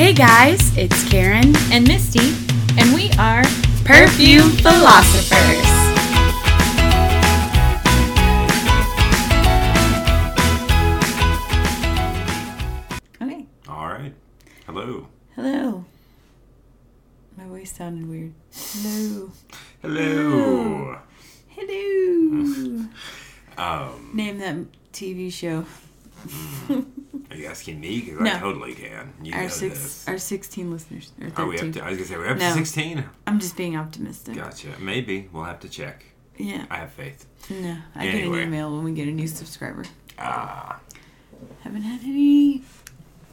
Hey guys, it's Karen and Misty, and we are Perfume Philosophers. Okay. All right. Hello. Hello. My voice sounded weird. Hello. Hello. Hello. Um, Name that TV show. Are you asking me? Because No. I totally can. You Our know six, this. our sixteen listeners or Are we up to? I was gonna say we're up No. to sixteen. I'm just being optimistic. Gotcha. Maybe we'll have to check. Yeah. I have faith. No, I Anyway. get an email when we get a new subscriber. Ah, Haven't had any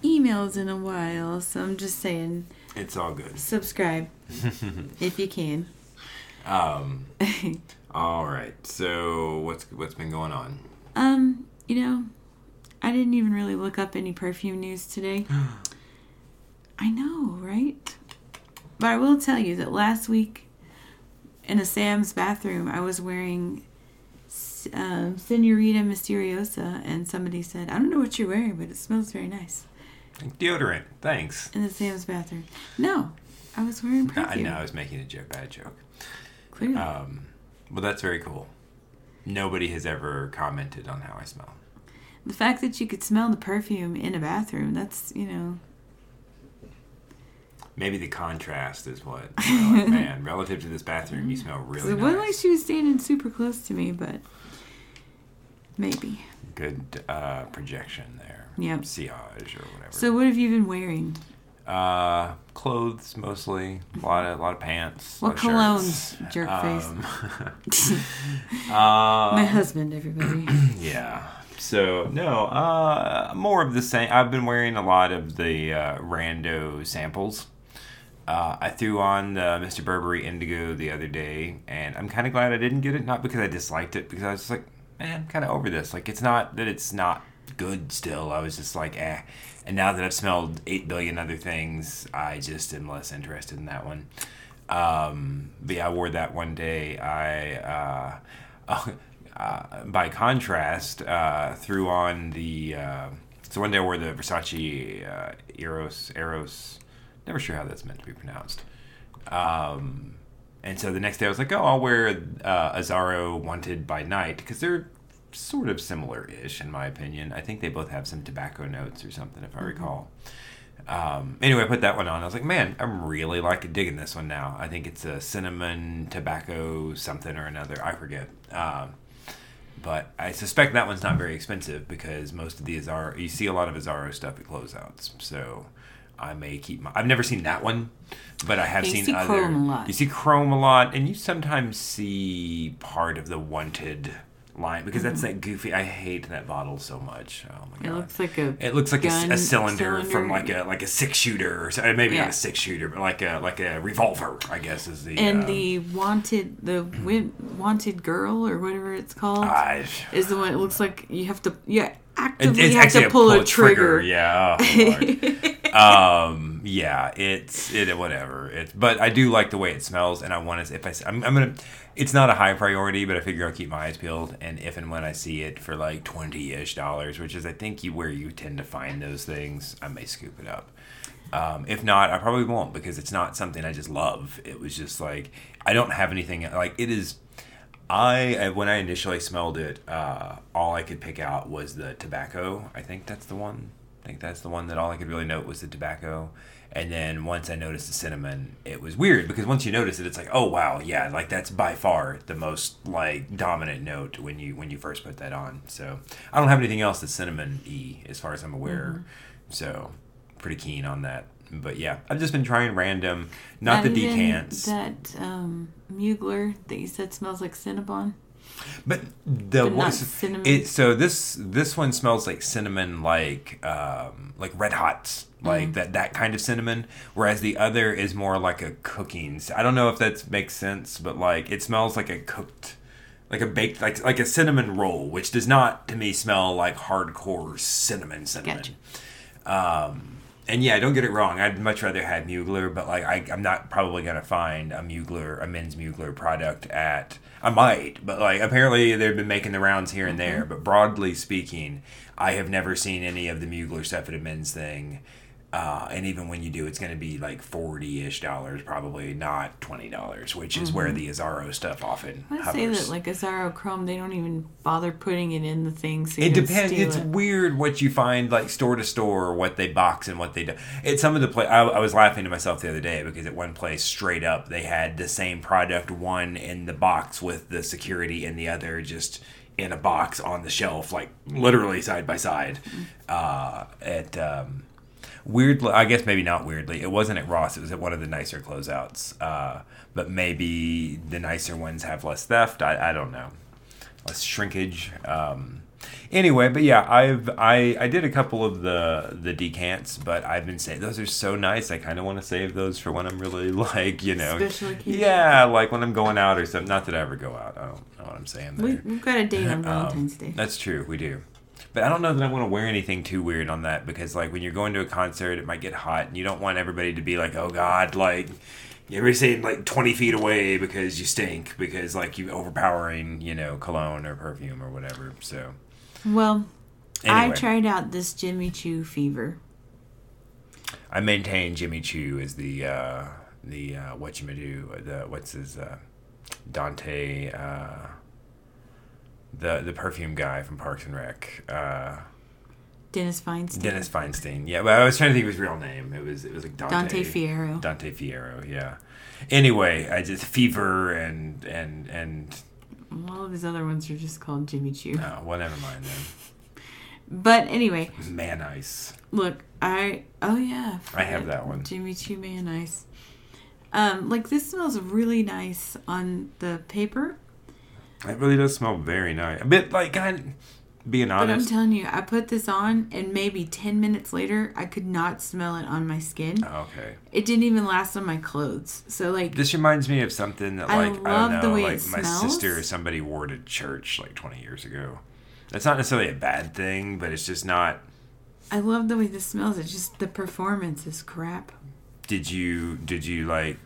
emails in a while, so I'm just saying it's all good. subscribe if you can. Um. All right. So what's what's been going on? Um, you know, I didn't even really look up any perfume news today. I know, right? But I will tell you that last week in a Sam's bathroom, I was wearing um, Senorita Mysteriosa, and somebody said, I don't know what you're wearing, but it smells very nice. Deodorant. Thanks. In the Sam's bathroom. No, I was wearing perfume. I know I was making a joke. Bad joke. Clearly. Um. Well, that's very cool. Nobody has ever commented on how I smell. The fact that you could smell the perfume in a bathroom, that's, you know, Maybe the contrast is what. you know, like, man, relative to this bathroom, you smell really good. it wasn't like she was standing super close to me, but maybe. Good uh, projection there. Yep. Sillage or whatever. So what have you been wearing? uh, clothes mostly. A lot of a lot of pants. What a lot of colognes, shirts. jerk face? Um, My husband, everybody. Yeah. So no, uh, more of the same. I've been wearing a lot of the uh, rando samples. Uh, I threw on the Mr. Burberry Indigo the other day, and I'm kind of glad I didn't get it. Not because I disliked it, because I was just like, man, I'm kind of over this. Like, it's not that it's not good still. I was just like, eh. And now that I've smelled eight billion other things, I just am less interested in that one. Um, but yeah, I wore that one day. I, uh, uh, by contrast, uh, threw on the. Uh, so one day I wore the Versace uh, Eros. Eros. Never sure how that's meant to be pronounced. Um, and so the next day I was like, oh, I'll wear uh, Azzaro Wanted by Night because they're sort of similar-ish in my opinion. I think they both have some tobacco notes or something, if I recall. Um, anyway, I put that one on. I was like, man, I'm really like digging this one now. I think it's a cinnamon tobacco something or another. I forget. Um, but I suspect that one's not very expensive because most of the Azzaro, you see a lot of Azzaro stuff at closeouts. So I may keep my. I've never seen that one, but I have You seen see other. Chrome a lot. You see Chrome a lot, and you sometimes see part of the Wanted line because that's that goofy. I hate that bottle so much. Oh my god! It looks like a It looks like a, a cylinder, from like a like a six shooter, or so, maybe Yeah. not a six shooter, but like a like a revolver. I guess is the and um, the wanted the wi- wanted girl or whatever it's called I- is the one. It looks like you have to yeah actively have to pull, a trigger. Yeah. Oh. um. Yeah. It's it. Whatever. It's. But I do like the way it smells, and I want to. If I, I'm, I'm gonna. It's not a high priority, but I figure I'll keep my eyes peeled, and if and when I see it for like twenty ish dollars, which is I think you where you tend to find those things, I may scoop it up. Um, if not, I probably won't because it's not something I just love. It was just like I don't have anything like it is. I when I initially smelled it, uh, all I could pick out was the tobacco. I think that's the one. I think that's the one that all I could really note was the tobacco. And then once I noticed the cinnamon, it was weird because once you notice it, it's like, oh wow, yeah, like that's by far the most like dominant note when you when you first put that on. So I don't have anything else that's cinnamon y as far as I'm aware. So pretty keen on that. But yeah, I've just been trying random, not the decants. That um, Mugler that you said smells like Cinnabon. But the But not one, cinnamon. it so this this one smells like cinnamon, like um, like red Mm-hmm. like that that kind of cinnamon. Whereas the other is more like a cooking. I don't know if that makes sense, but like it smells like a cooked, like a baked, like like a cinnamon roll, which does not to me smell like hardcore cinnamon cinnamon. Gotcha. Um, and yeah, don't get it wrong. I'd much rather have Mugler, but like I, I'm not probably gonna find a Mugler, a men's Mugler product at. I might, but like apparently they've been making the rounds here and there. Mm-hmm. But broadly speaking, I have never seen any of the Mugler stuff at a men's thing Uh, and even when you do, it's going to be like forty ish dollars, probably not twenty dollars, which is where the Azzaro stuff often I hovers. say that like Azzaro Chrome, they don't even bother putting it in the thing. So it depends. It's it. weird what you find like store to store, what they box and what they do. It's some of the place. I, I was laughing to myself the other day because at one place, straight up, they had the same product, one in the box with the security, and the other just in a box on the shelf, like literally side by side. Uh, at um, weirdly, I guess maybe not weirdly. It wasn't at Ross. It was at one of the nicer closeouts. Uh, but maybe the nicer ones have less theft. I, I don't know less shrinkage. Um, anyway, but yeah, I've I, I did a couple of the the decants, but I've been saying those are so nice. I kind of want to save those for when I'm really like you know, yeah, like when I'm going out or something. Not that I ever go out. I don't know what I'm saying there. We, we've got a date on Um, Valentine's Day. That's true, we do. But I don't know that I want to wear anything too weird on that because, like, when you're going to a concert, it might get hot, and you don't want everybody to be like, "Oh God!" Like, you're staying like 20 feet away because you stink because like you overpowering, you know, cologne or perfume or whatever. So Well, I tried out this Jimmy Choo fever. I maintain Jimmy Choo is the uh, the uh, what you do the what's his uh, Dante uh, the the perfume guy from Parks and Rec. Uh, Dennis Feinstein. Dennis Feinstein. Yeah, but I was trying to think of his real name. It was it was like Dante, Dante Fierro. Dante Fierro. Yeah. Anyway, I just fever and and and All of his other ones are just called Jimmy Choo. oh, well, never mind then. But anyway, Man Ice. look, I oh yeah, I have that one. Jimmy Choo Man Ice. Um, like this smells really nice on the paper, It really does smell very nice. A bit like kind. Being honest. but I'm telling you, I put this on, and maybe ten minutes later, I could not smell it on my skin. Oh, okay. It didn't even last on my clothes. So like, This reminds me of something that like I, love don't the know, like my smells. sister or somebody wore to church like 20 years ago. That's not necessarily a bad thing, but it's just not. I love the way this smells. It's just the performance is crap. Did you did you like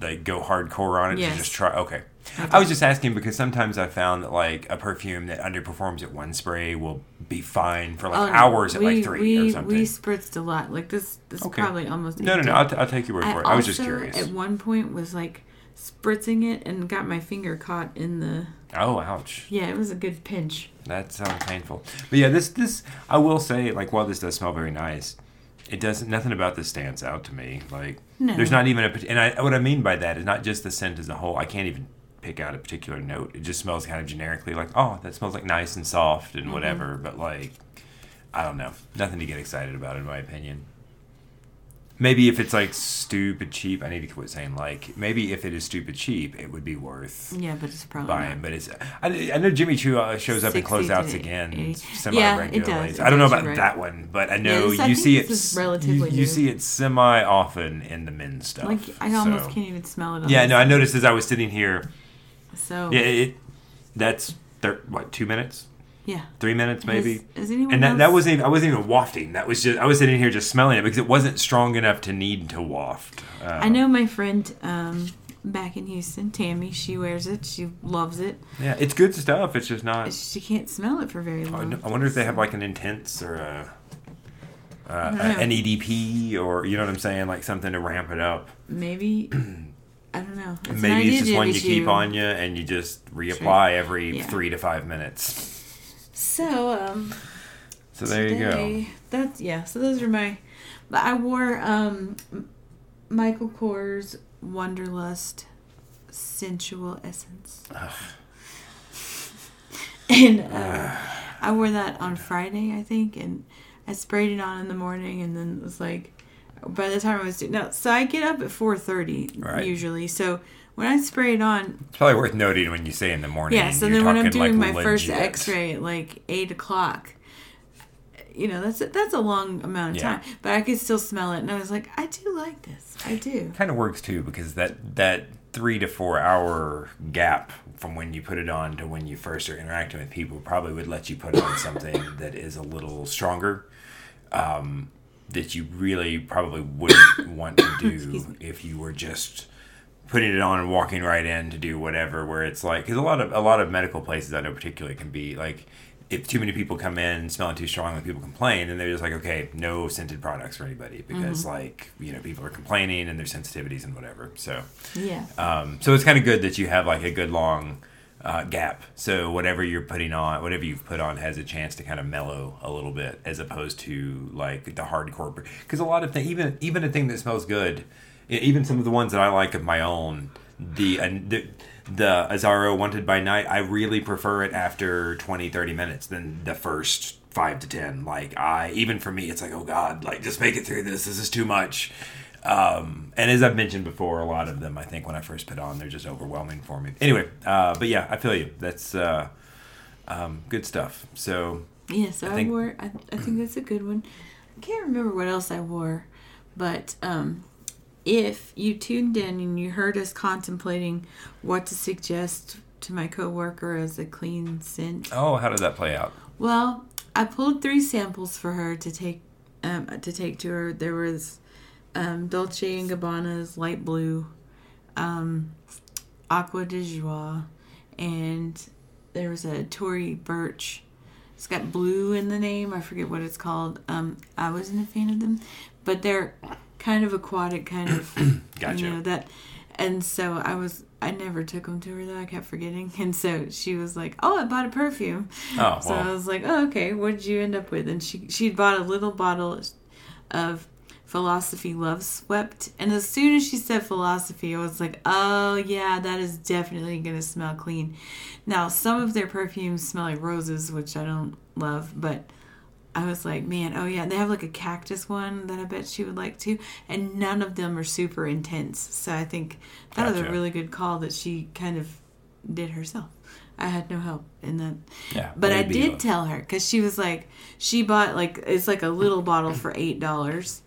like go hardcore on it? Yes. you just try? Okay. I was just asking because sometimes I found that like a perfume that underperforms at one spray will be fine for like Oh, no. hours at we, like three we, or something. We spritzed a lot. Like this, this Okay. probably almost. no, no, no. I'll, t- I'll take your word I for it. I was just curious. At one point, was like spritzing it and got my finger caught in the. oh, ouch. Yeah, it was a good pinch. That sounds painful. But yeah, this this I will say, like while this does smell very nice, it doesn't nothing about this stands out to me. Like No. there's not even a and I what I mean by that is not just the scent as a whole. I can't even pick out a particular note. It just smells kind of generically like oh that smells like nice and soft Mm-hmm. and whatever. But like I don't know, nothing to get excited about in my opinion. Maybe if it's like stupid cheap, I need to quit saying like. Maybe if it is stupid cheap, it would be worth Yeah, but it's probably buying, not. but it's. I, I know Jimmy Choo uh, shows up in closeouts again semi Yeah, it regularly. does. I don't know about right. that one, but I know I you see it. this is s- relatively you, you see it semi often in the men's stuff. Like I almost so- can't even smell it. On Yeah, no, I noticed as I was sitting here. So Yeah, it. That's thir- what two minutes, yeah. three minutes maybe. And that, else? that wasn't even, I wasn't even wafting. That was just I was sitting here just smelling it because it wasn't strong enough to need to waft. Uh, I know my friend um, back in Houston, Tammy. She wears it. She loves it. Yeah, it's good stuff. It's just not. She can't smell it for very long. wonder- I wonder if they have like an intense or a, uh, an EDP or you know what I'm saying, like something to ramp it up. Maybe I don't know. It's Maybe it's just one you keep on you and you just reapply every Yeah. three to five minutes. So um, So there you go. That's yeah. So those are my. But I wore um, Michael Kors Wonderlust Sensual Essence, and uh, I wore that on Friday, I think, and I sprayed it on in the morning, and then it was like. By the time I was doing no, so I get up at four thirty Right. usually. So when I spray it on, It's probably worth noting when you say in the morning. yeah, so then when I'm doing like, my first. X-ray at like eight o'clock, you know that's a, that's a long amount of Yeah. time, but I could still smell it, and I was like, I do like this, I do. kind of works too because that that three to four hour gap from when you put it on to when you first are interacting with people probably would let you put on something that is a little stronger um, that you really probably wouldn't want to do if you were just putting it on and walking right in to do whatever where it's like because a lot of a lot of medical places i know particularly can be like if too many people come in smelling too strongly, people complain, and they're just like, okay, no scented products for anybody because like you know people are complaining and their sensitivities and whatever. So Yeah. um, so it's kind of good that you have like a good long uh, gap. So whatever you're putting on, whatever you've put on, has a chance to kind of mellow a little bit, as opposed to like the hardcore. Because a lot of things, even even a thing that smells good, even some of the ones that I like of my own, the uh, the, the Azzaro Wanted by Night, I really prefer it after 20, 30 minutes than the first five to ten. Like I, even for me, it's like, oh god, like just make it through this. This is too much. Um, and as I've mentioned before, a lot of them, I think, when I first put on, they're just overwhelming for me. Anyway, uh, but yeah, I feel you. That's uh, um, good stuff. So Yeah, so I I, wore. I, I think that's a good one. I can't remember what else I wore, but um, if you tuned in and you heard us contemplating what to suggest to my coworker as a clean scent, oh, how did that play out? well, I pulled three samples for her to take um, to take to her. There was um, Dolce and Gabbana's light blue, um, Acqua di Gioia, and there was a Tory Burch. It's got blue in the name. I forget what it's called. Um, I wasn't a fan of them, but they're kind of aquatic, kind of Gotcha. you know that. And so I was. I never took them to her though. I kept forgetting, and so she was like, "Oh, I bought a perfume." Oh, So I was like, "Oh, okay. What did you end up with?" And she she'd bought a little bottle of Philosophy Love Swept, and as soon as she said philosophy, I was like, "Oh yeah, that is definitely gonna smell clean." Now, some of their perfumes smell like roses, which I don't love, but I was like, "Man, oh yeah." They have like a cactus one that I bet she would like too, and none of them are super intense. So I think that was a really good call that she kind of did herself. I had no help in that. yeah. But I did tell her because she was like, she bought like it's like a little bottle for eight dollars,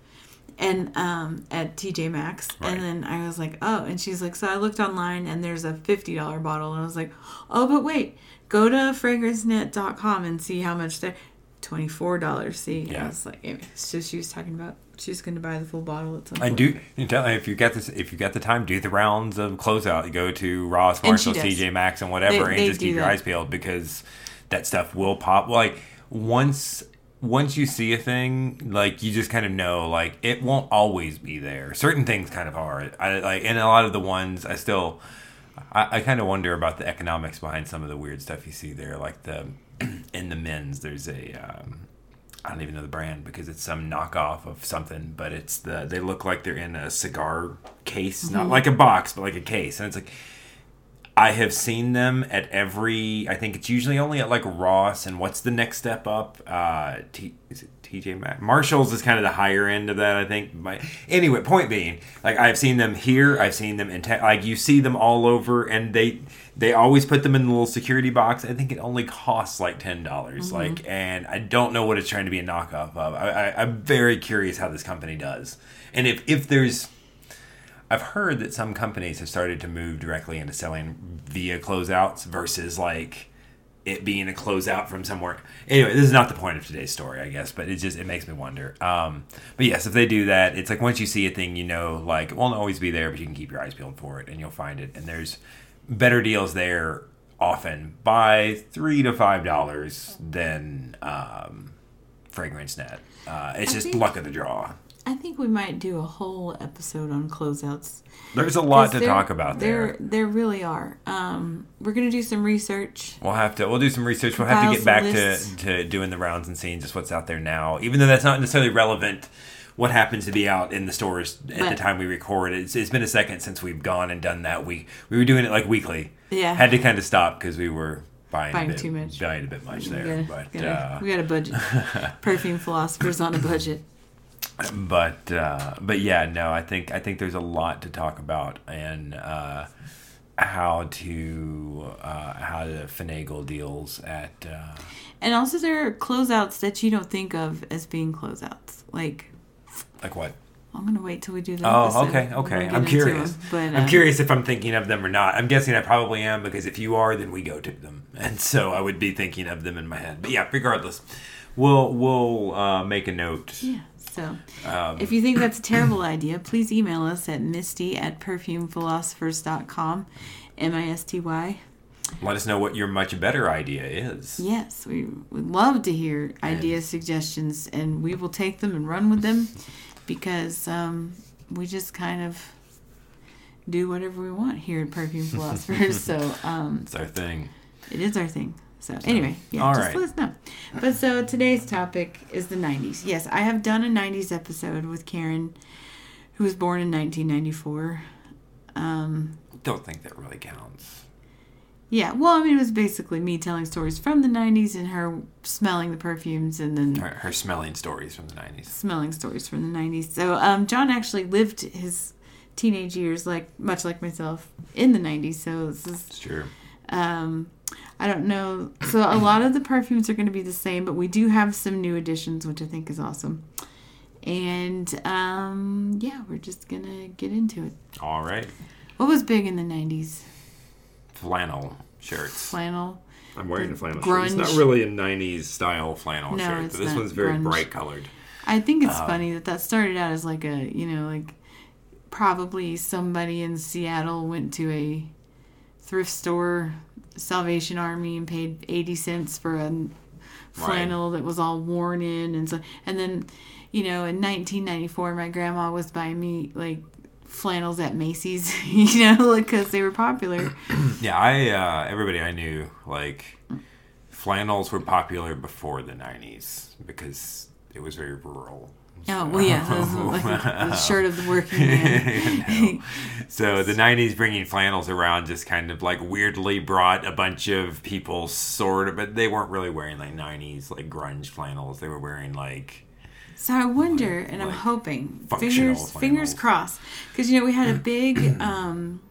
and um at TJ Maxx, Right. and then I was like, oh, and she's like, so I looked online and there's a fifty dollar bottle, and I was like, oh, but wait, go to fragrancenet.com and see how much they're twenty four dollars. See, Yeah. I was like, so she was talking about she's going to buy the full bottle at some And point. do you tell if you get this if you get the time, do the rounds of closeout. You go to Ross, Marshall, she Marshalls, does. TJ Maxx, and whatever, They- and they just keep your eyes peeled because that stuff will pop. Like once once you see a thing, like you just kind of know, like it won't always be there. Certain things kind of are. I like, and a lot of the ones I still. I, I kind of wonder about the economics behind some of the weird stuff you see there, like the in the men's. There's a um, I don't even know the brand because it's some knockoff of something, but it's the they look like they're in a cigar case, not like a box, but like a case, and it's like I have seen them at every. I think it's usually only at like Ross and what's the next step up? Uh, T, is it TJ Maxx? Marshalls is kind of the higher end of that. I think. My, anyway, point being, like I've seen them here. I've seen them in te- like you see them all over, and they they always put them in the little security box. I think it only costs like ten dollars. Like, and I don't know what it's trying to be a knockoff of. I, I, I'm very curious how this company does, and if if there's I've heard that some companies have started to move directly into selling via closeouts versus like it being a closeout from somewhere. Anyway, this is not the point of today's story, I guess, but it just it makes me wonder. Um, but yes, if they do that, it's like once you see a thing, you know, like it won't always be there, but you can keep your eyes peeled for it, and you'll find it. And there's better deals there often by three to five dollars than um, Fragrance Net. Uh, it's I just think- luck of the draw. I think we might do a whole episode on closeouts. There's a lot to talk about there. There, there really are. Um, we're gonna do some research. We'll have to. We'll do some research. We'll have to get back to, to doing the rounds and seeing just what's out there now. Even though that's not necessarily relevant, what happens to be out in the stores at the time we record? It's, it's been a second since we've gone and done that. We we were doing it like weekly. Yeah. Had to kind of stop because we were buying, Buying bit, too much. buying a bit much We there. gotta- but gotta- uh, we got a budget. Perfume philosophers on a budget. But uh, but yeah, no, I think I think there's a lot to talk about and uh, how to uh, how to finagle deals at. Uh, And also, there are closeouts that you don't think of as being closeouts. Like, like what? I'm gonna wait till we do that. Oh, okay, okay. I'm curious. but I'm uh, curious if I'm thinking of them or not. I'm guessing I probably am because if you are, then we go to them, and so I would be thinking of them in my head. But yeah, regardless, we'll we'll uh, make a note. Yeah. So, Um, if you think that's a terrible idea, please email us at misty at perfumephilosophers.com. M I S T Y. Let us know what your much better idea is. Yes, we would love to hear ideas, suggestions, and we will take them and run with them because um, we just kind of do whatever we want here at Perfume Philosophers. so um, It's our thing. it is our thing. So anyway, yeah, just right. let us know. But so today's topic is the 90s. Yes, I have done a 90s episode with Karen, who was born in 1994. Um, Don't think that really counts. yeah, well, I mean, it was basically me telling stories from the 90s and her smelling the perfumes and then Her, her smelling stories from the 90s. smelling stories from the 90s. So, um, John actually lived his teenage years like much like myself in the 90s. So, this is It's true. um, I don't know. So, a lot of the perfumes are going to be the same, but we do have some new additions, which I think is awesome. And um, yeah, we're just going to get into it. All right. What was big in the 90s? Flannel shirts. Flannel. I'm wearing a flannel Grunge. shirt. It's not really a 90s style flannel No, shirt, it's but this not one's very grunge. bright colored. I think Um, it's funny that that started out as like a, you know, like probably somebody in Seattle went to a thrift store, Salvation Army, and paid 80 cents for a flannel that was all worn in. And so, and then, you know, in 1994, my grandma was buying me like flannels at Macy's, you know, like because they were popular. Yeah, I uh, everybody I knew like flannels were popular before the 90s because it was very rural. Oh, well, yeah, like the shirt of the working man. So the 90s bringing flannels around just kind of like weirdly brought a bunch of people sort of, but they weren't really wearing like 90s like grunge flannels. They were wearing like So I wonder, and I'm like, hoping, fingers fingers crossed, because you know we had a big um,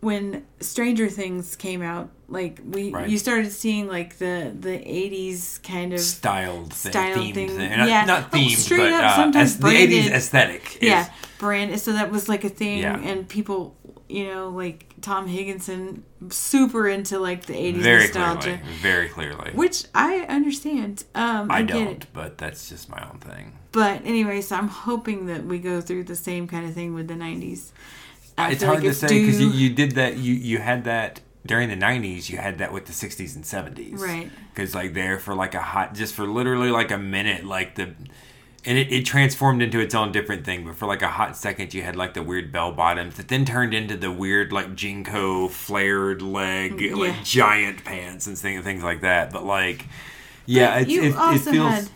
when Stranger Things came out. Like we, Right. you started seeing like the the '80s kind of styled, thing, Styled thing, thing. Not, yeah. not Oh, themed, straight but up, uh, sometimes as- the 80s branded. aesthetic. is- yeah brand. So that was like a thing, Yeah. and people, you know, like Tom Higginson, super into like the '80s very nostalgia, clearly, very clearly. which I understand. Um, I, I don't, but that's just my own thing. But anyway, so I'm hoping that we go through the same kind of thing with the 90s. I it's hard like to it's say because you, you did that. You you had that during the '90s. You had that with the '60s and '70s, Right. Because like there for like a hot, just for literally like a minute, like the. And it, it transformed into its own different thing, but for like a hot second, you had like the weird bell bottoms that then turned into the weird like JNCO flared leg, mm, Yeah. like giant pants and things, things like that. But like, yeah, it's, you it, it also feels. had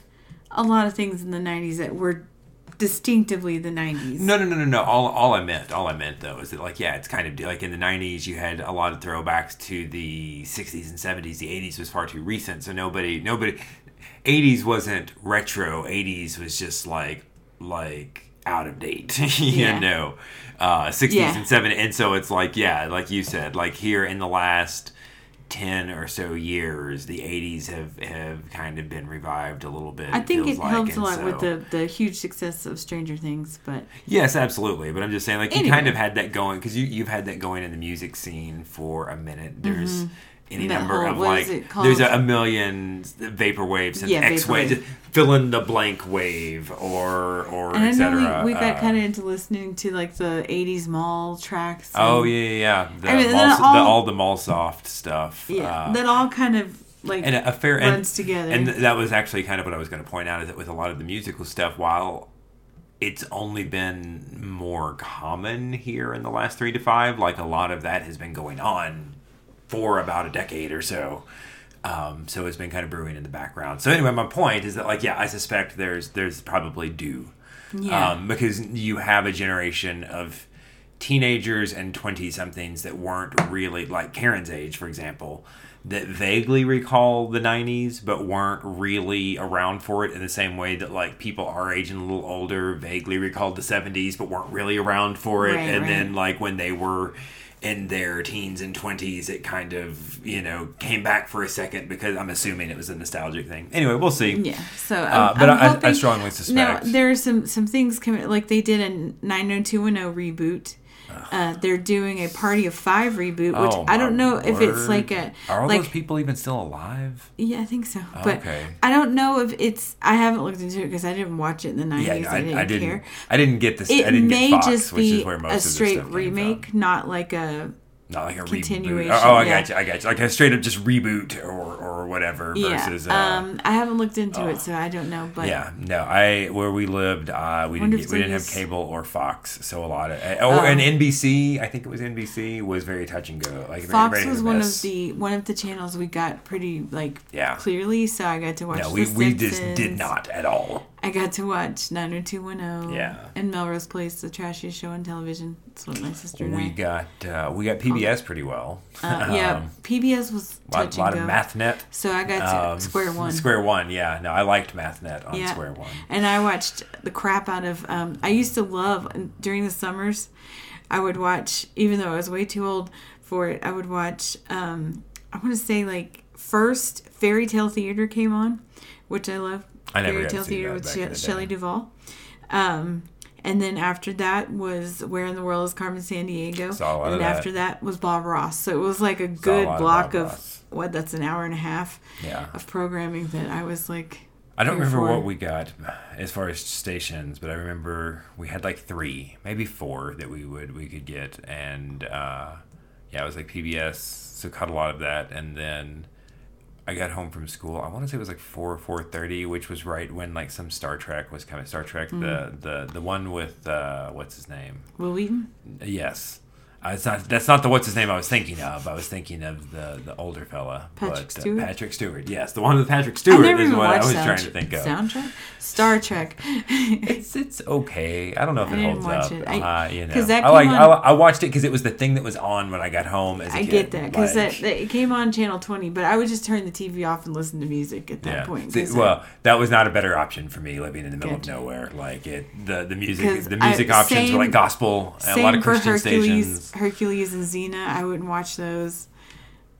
a lot of things in the 90s that were distinctively the 90s. No, no, no, no, no. All, all I meant, all I meant though, is that like, yeah, it's kind of like in the '90s, you had a lot of throwbacks to the '60s and '70s. The '80s was far too recent, so nobody, nobody, '80s wasn't retro. '80s was just like, like out of date, you Yeah. know. Uh, '60s Yeah. and '70s, and so it's like, yeah, like you said, like here in the last. 10 or so years the 80s have have kind of been revived a little bit I think it like, helps a and lot with the, the huge success of Stranger Things, but Yes, absolutely. But I'm just saying, like, you kind of had that going because you you've had that going in the music scene for a minute. There's mm-hmm. Any number of like is it called? there's a, a million vapor waves and Yeah, X waves, fill in the blank wave or or and I know etc. we, we got Uh, kind of into listening to like the 80s mall tracks. oh and- yeah yeah yeah the, I mean, mall, then the all- all the mall soft stuff. Yeah, uh, that all kind of like and a fair and, together. and that was actually kind of what I was going to point out is that with a lot of the musical stuff, while it's only been more common here in the last three to five, like a lot of that has been going on for about a decade or so. Um, so it's been kind of brewing in the background. So anyway, my point is that like yeah, I suspect there's there's probably due yeah. um, because you have a generation of teenagers and 20 somethings that weren't really like Karen's age, for example, that vaguely recall the 90s but weren't really around for it in the same way that like people our age and a little older vaguely recalled the 70s but weren't really around for it. Right, and right. then like when they were in their teens and 20s it kind of you know came back for a second because i'm assuming it was a nostalgic thing anyway we'll see Yeah. So, I'm, Uh, but I- I hoping- strongly Now suspect. there are some some things coming. Like they did a 90210 reboot. Uh, they're doing a Party of Five reboot, which Oh, I don't know if it's like a are all like those people even still alive yeah, I think so. But okay. I don't know if it's. I haven't looked into it because I didn't watch it in the 90s. Yeah, I, I, didn't I didn't. care. I didn't get this. It I didn't may get Fox, just be is where most a straight remake, not like a Not like a Continuation, reboot. Oh, I yeah. got you. I got you. Like a straight up just reboot or or whatever Yeah. versus. Uh, um, I haven't looked into it, so I don't know. But yeah, no. I where we lived, uh, we didn't we didn't have cable or Fox, so a lot of uh, or Oh. and NBC. I think it was NBC was very touch and go. Like Fox was one of the one of the channels we got pretty like Yeah. clearly, so I got to watch. No, we, we just did not at all. I got to watch 90210. Yeah. And Melrose Place, the trashiest show on television. That's what my sister and We I. got uh, we got PBS pretty well. Uh, yeah, Um, PBS was a lot, lot of. MathNet. So I got to Um, Square One. Square One, yeah. No, I liked MathNet on yeah. Square One. And I watched the crap out of. Um, I used to love during the summers. I would watch, even though I was way too old for it. I would watch. Um, I want to say like first Fairy Tale Theater came on, which I love. I never Fairy Tale Theater with She- Shelley. Duvall. Um, and then after that was Where in the World is Carmen Sandiego? Saw a lot and that. after that was Bob Ross. So it was like a Saw a good of block of, what? That's an hour and a half Yeah. of programming that I was like. I don't remember four. what we got as far as stations, but I remember we had like three, maybe four that we would we could get, and uh, yeah, it was like PBS, so caught a lot of that, and then I got home from school. I want to say it was like four four thirty, which was right when like some Star Trek was coming. Star Trek, the Mm. the the one with uh, what's his name? Wil Wheaton? Yes. It's not. That's not the what's his name I was thinking of. I was thinking of the the older fella. Patrick but, uh, Stewart? Patrick Stewart. Yes, the one with Patrick Stewart is what I was sound- trying to think of. Soundtrack? Star Trek. It's it's okay. I don't know if I it holds up. it. I- uh, you know, I like came I, on- I watched it because it was the thing that was on when I got home as a I kid. I get that because like- it came on channel 20, but I would just turn the TV off and listen to music at that yeah. point. See, well, that was not a better option for me living in the middle Gotcha. of nowhere. Like it, the the music, the music options same- were like gospel, and a lot of Christian stations. Hercules and Xena. I wouldn't watch those.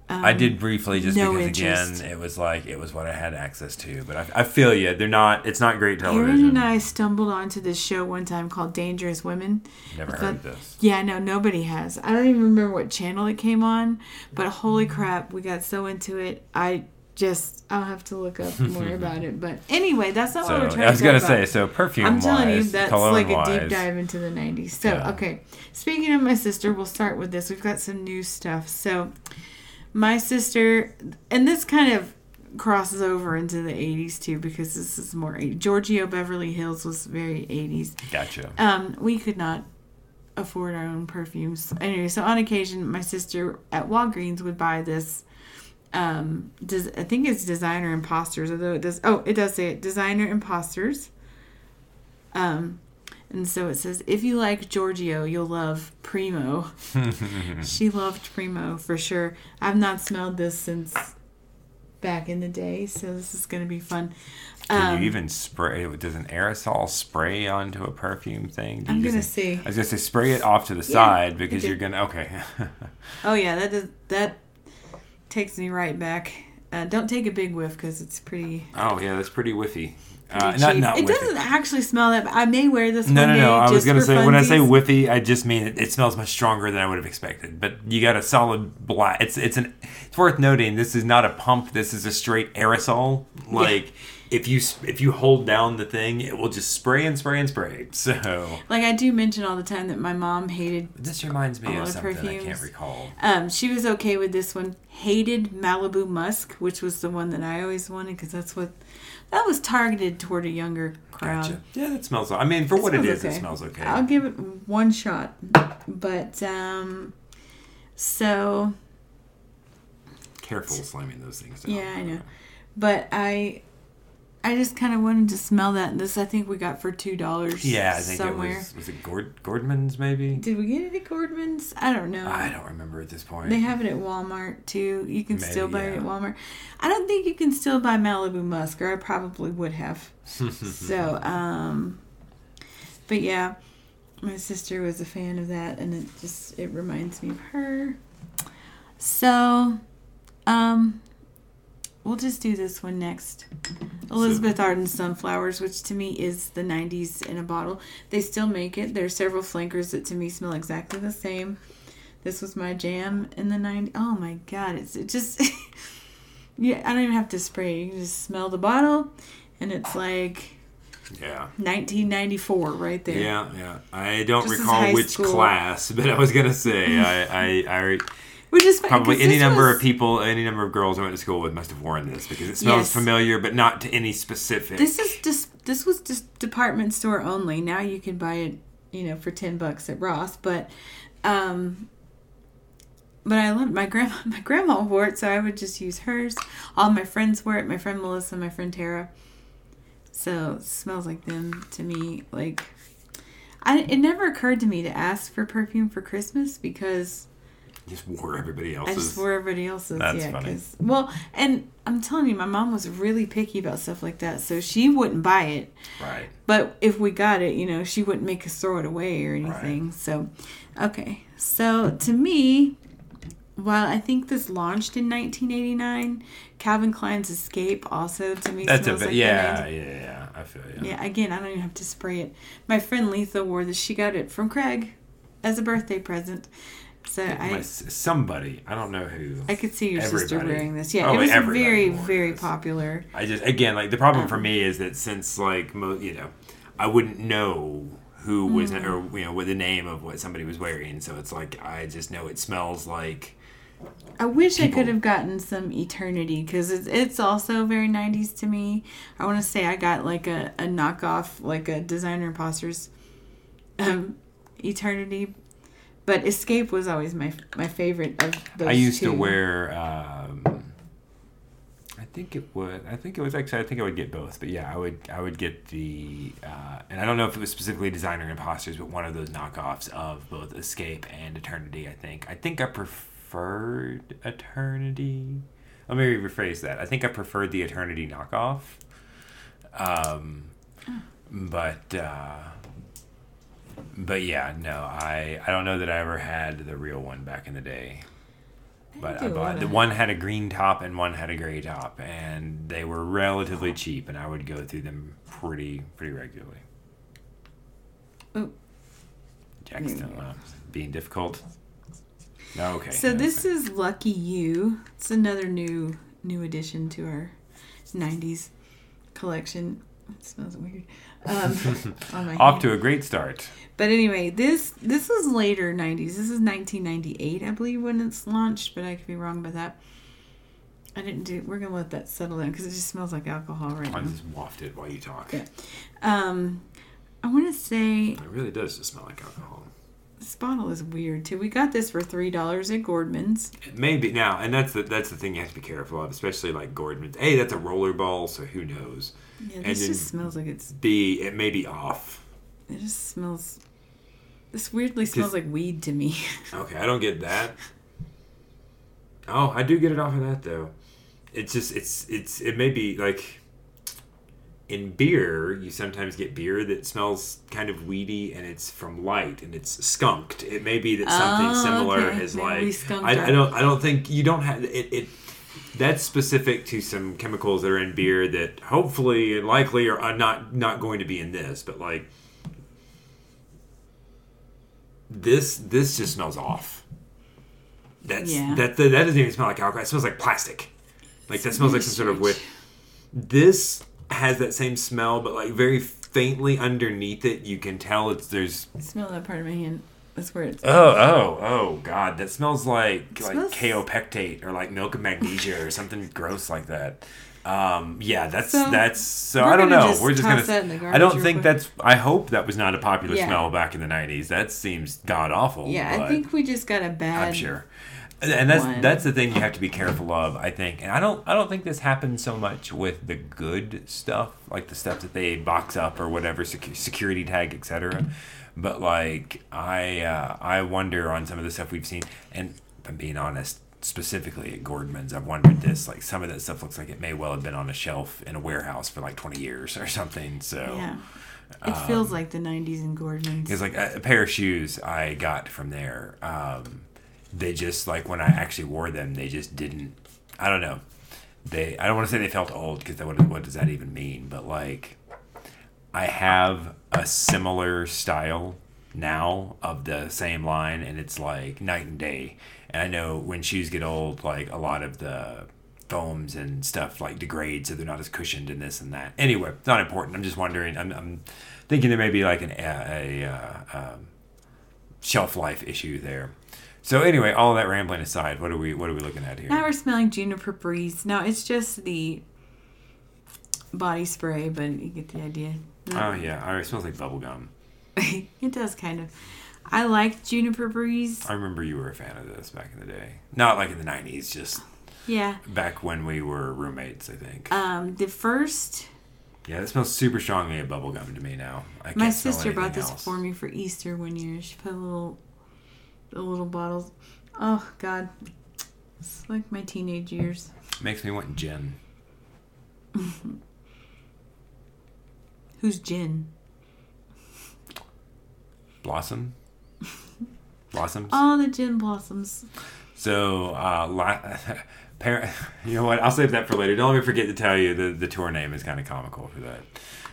Um, I did briefly just no because interest. again it was like it was what I had access to. But I, I feel you. They're not. It's not great television. Aaron and I stumbled onto this show one time called Dangerous Women. Never I heard of this. Yeah, no, nobody has. I don't even remember what channel it came on, but holy crap, we got so into it. I just, I'll have to look up more about it. But anyway, that's not So what we're trying to. I was to gonna talk say about. so perfume. I'm telling you, that's like a deep dive into the 90s. So, Yeah. okay. Speaking of my sister, we'll start with this. We've got some new stuff. So, my sister, and this kind of crosses over into the 80s too, because this is more 80s. Giorgio Beverly Hills was very 80s. Gotcha. Um, we could not afford our own perfumes. Anyway, so on occasion, my sister at Walgreens would buy this. Um, does I think it's designer imposters, although it does. Oh, it does say it, designer imposters. Um, and so it says, if you like Giorgio, you'll love Primo. she loved Primo for sure. I've not smelled this since back in the day, so this is gonna be fun. Can Um, you even spray? Does an aerosol spray onto a perfume thing? Do I'm gonna just- see. I was gonna say spray it off to the Yeah, side because you're gonna. Okay. Oh yeah, that does that takes me right back. Uh, don't take a big whiff because it's pretty. oh yeah, that's pretty whiffy. pretty Uh, not not it whiffy. doesn't actually smell that. I may wear this. No, one no, day no. I was gonna for say when I say whiffy, I just mean it, it smells much stronger than I would have expected. But you got a solid black. It's it's an. It's worth noting. This is not a pump. This is a straight aerosol. Like if you if you hold down the thing, it will just spray and spray and spray. So Like I do mention all the time that my mom hated. this reminds me A of lot of something I can't recall. Um, she was okay with this one. Hated Malibu Musk, which was the one that I always wanted because that's what that was targeted toward a younger crowd. Gotcha. Yeah, that smells. I mean, for what it is, okay. it smells okay. I'll give it one shot. But um, so Careful slamming those things down. Yeah, I know. But I I just kind of wanted to smell that. And this I think we got for two dollars. Yeah, I think somewhere. it was. Was it Gord, Gordman's maybe? Did we get it at Gordman's? I don't know. I don't remember at this point. They have it at Walmart too. You can still Maybe, buy it at Walmart. I don't think you can still buy Malibu Musk, or I probably would have. so, um, but yeah, my sister was a fan of that, and it just it reminds me of her. So, um, we'll just do this one next. Elizabeth Arden Sunflowers, which to me is the 90s in a bottle. They still make it. There are several flankers that to me smell exactly the same. This was my jam in the 90s. Oh my god, it's it just yeah, I don't even have to spray. You can just smell the bottle and it's like Yeah. 1994, right there. Yeah, yeah. I don't Just recall which school. class, but I was gonna say I, I, I Which is probably any number was- of people, any number of girls I went to school with must have worn this because it smells Yes. familiar, but not to any specific. This is just this was just department store only. Now you can buy it, you know, for ten bucks at Ross. But, um, but I loved my grandma. My grandma wore it, so I would just use hers. All my friends wore it. My friend Melissa, my friend Tara. So it smells like them to me. Like, I it never occurred to me to ask for perfume for Christmas because just wore everybody I else's. just wore everybody else's. That's yeah, funny. 'cause- well, and I'm telling you, my mom was really picky about stuff like that, so she wouldn't buy it. right. But if we got it, you know, she wouldn't make us throw it away or anything. So, okay. So to me, while I think this launched in 1989, Calvin Klein's Escape also to me That's a bit. like yeah, yeah, yeah. I feel you. Yeah, again, I don't even have to spray it. My friend Letha wore this. She got it from Craig as a birthday present. So My somebody, I don't know who. I could see your sister wearing this. Yeah, Oh, it was everybody very, very this. popular. I just again like the problem for Um, me is that since like mo- you know, I wouldn't know who was Mm. or you know what the name of what somebody was wearing, so it's like I just know it smells like I wish I could have gotten some Eternity because it's, it's also very 90s to me. I want to say I got like a, a knockoff, like a designer imposters um, Eternity. But Escape was always my my favorite of those I used two. to wear. Um, I think it was. I think it was actually. I think I would get both, but yeah, I would. I would get the. Uh, and I don't know if it was specifically designer imposters, but one of those knockoffs of both Escape and Eternity. I think. I think I preferred Eternity. Let me rephrase that. I think I preferred the Eternity knockoff. Um, but. Uh, but yeah, no, I I don't know that I ever had the real one back in the day. But I bought the one had a green top and one had a gray top, and they were relatively cheap, and I would go through them pretty pretty regularly. Oh. Jack's There uh, being difficult. Okay. So yeah, this okay. is Lucky You. It's another new new addition to our '90s collection. It smells weird. Um, on my off to a great start. But anyway, this this is later '90s. This is 1998, I believe, when it's launched. But I could be wrong about that. I didn't do. We're gonna let that settle in because it just smells like alcohol right I now. just wafted while you talk. Okay. Um, I want to say It really does just smell like alcohol. This bottle is weird too. We got this for three dollars at Gordman's. Maybe now, and that's the that's the thing you have to be careful of, especially like Gordon. A, that's a roller ball, so who knows? Yeah, And this then- just smells like it's. B, it may be off. It just smells. This weirdly smells like weed to me. Okay, I don't get that. Oh, I do get it off of that though. It's just it's it's it may be like in beer, you sometimes get beer that smells kind of weedy and it's from light and it's skunked. It may be that something Oh, similar okay. has Maybe like I, I don't I don't think you don't have it, it that's specific to some chemicals that are in beer that hopefully and likely are not not going to be in this, but like this this just smells off. That's Yeah. that, that that doesn't even smell like alcohol. It smells like plastic. Like that smells like some sort of wood. This has that same smell, but like very faintly underneath it, you can tell it's there's. I Smell that part of my hand. That's where it's. Oh oh oh god, that smells like like smells- kaopectate or like milk of magnesia or something gross like that. Um, yeah, that's So, that's so I don't know. we're just gonna. that in the I don't think quick. that's. I hope that was not a popular Yeah. smell back in the '90s. That seems god awful. yeah, I think we just got a bad. I'm sure. And- that's one. that's the thing you have to be careful of, I think. And I don't I don't think this happens so much with the good stuff, like the stuff that they box up or whatever, secu- security tag, etc. But like I uh, I wonder on some of the stuff we've seen, and I'm being honest, specifically at Gordman's, I've wondered this. Like some of that stuff looks like it may well have been on a shelf in a warehouse for like 20 years or something. So Yeah. It feels like the 90s in Gordon's. it's like a, a pair of shoes I got from there. Um, they just like when I actually wore them, they just didn't. I don't know. They. I don't want to say they felt old because what what does that even mean? But like, I have a similar style now of the same line, and it's like night and day. And I know when shoes get old, like a lot of the foams and stuff like degrade, so they're not as cushioned and this and that. Anyway, it's not important. I'm just wondering. I'm, I'm thinking there may be like an a, a uh, um, shelf life issue there. So anyway, all that rambling aside, what are we what are we looking at here? Now we're smelling juniper breeze. No, it's just the body spray, but you get the idea. Oh yeah, all right, it smells like bubble gum. it does kind of. I like juniper breeze. I remember you were a fan of this back in the day. Not like in the '90s, just Yeah. back when we were roommates. I think. Um, the first yeah, it smells super strongly of bubble gum to me now. I can't my sister brought this else. for me for Easter one year. She put a little, the little bottles. Oh God, it's like my teenage years. Makes me want gin. Who's gin? Blossom. Blossoms. Oh, the gin blossoms. So, uh, la- par- you know what? I'll save that for later. Don't let me forget to tell you the, the tour name is kind of comical for that.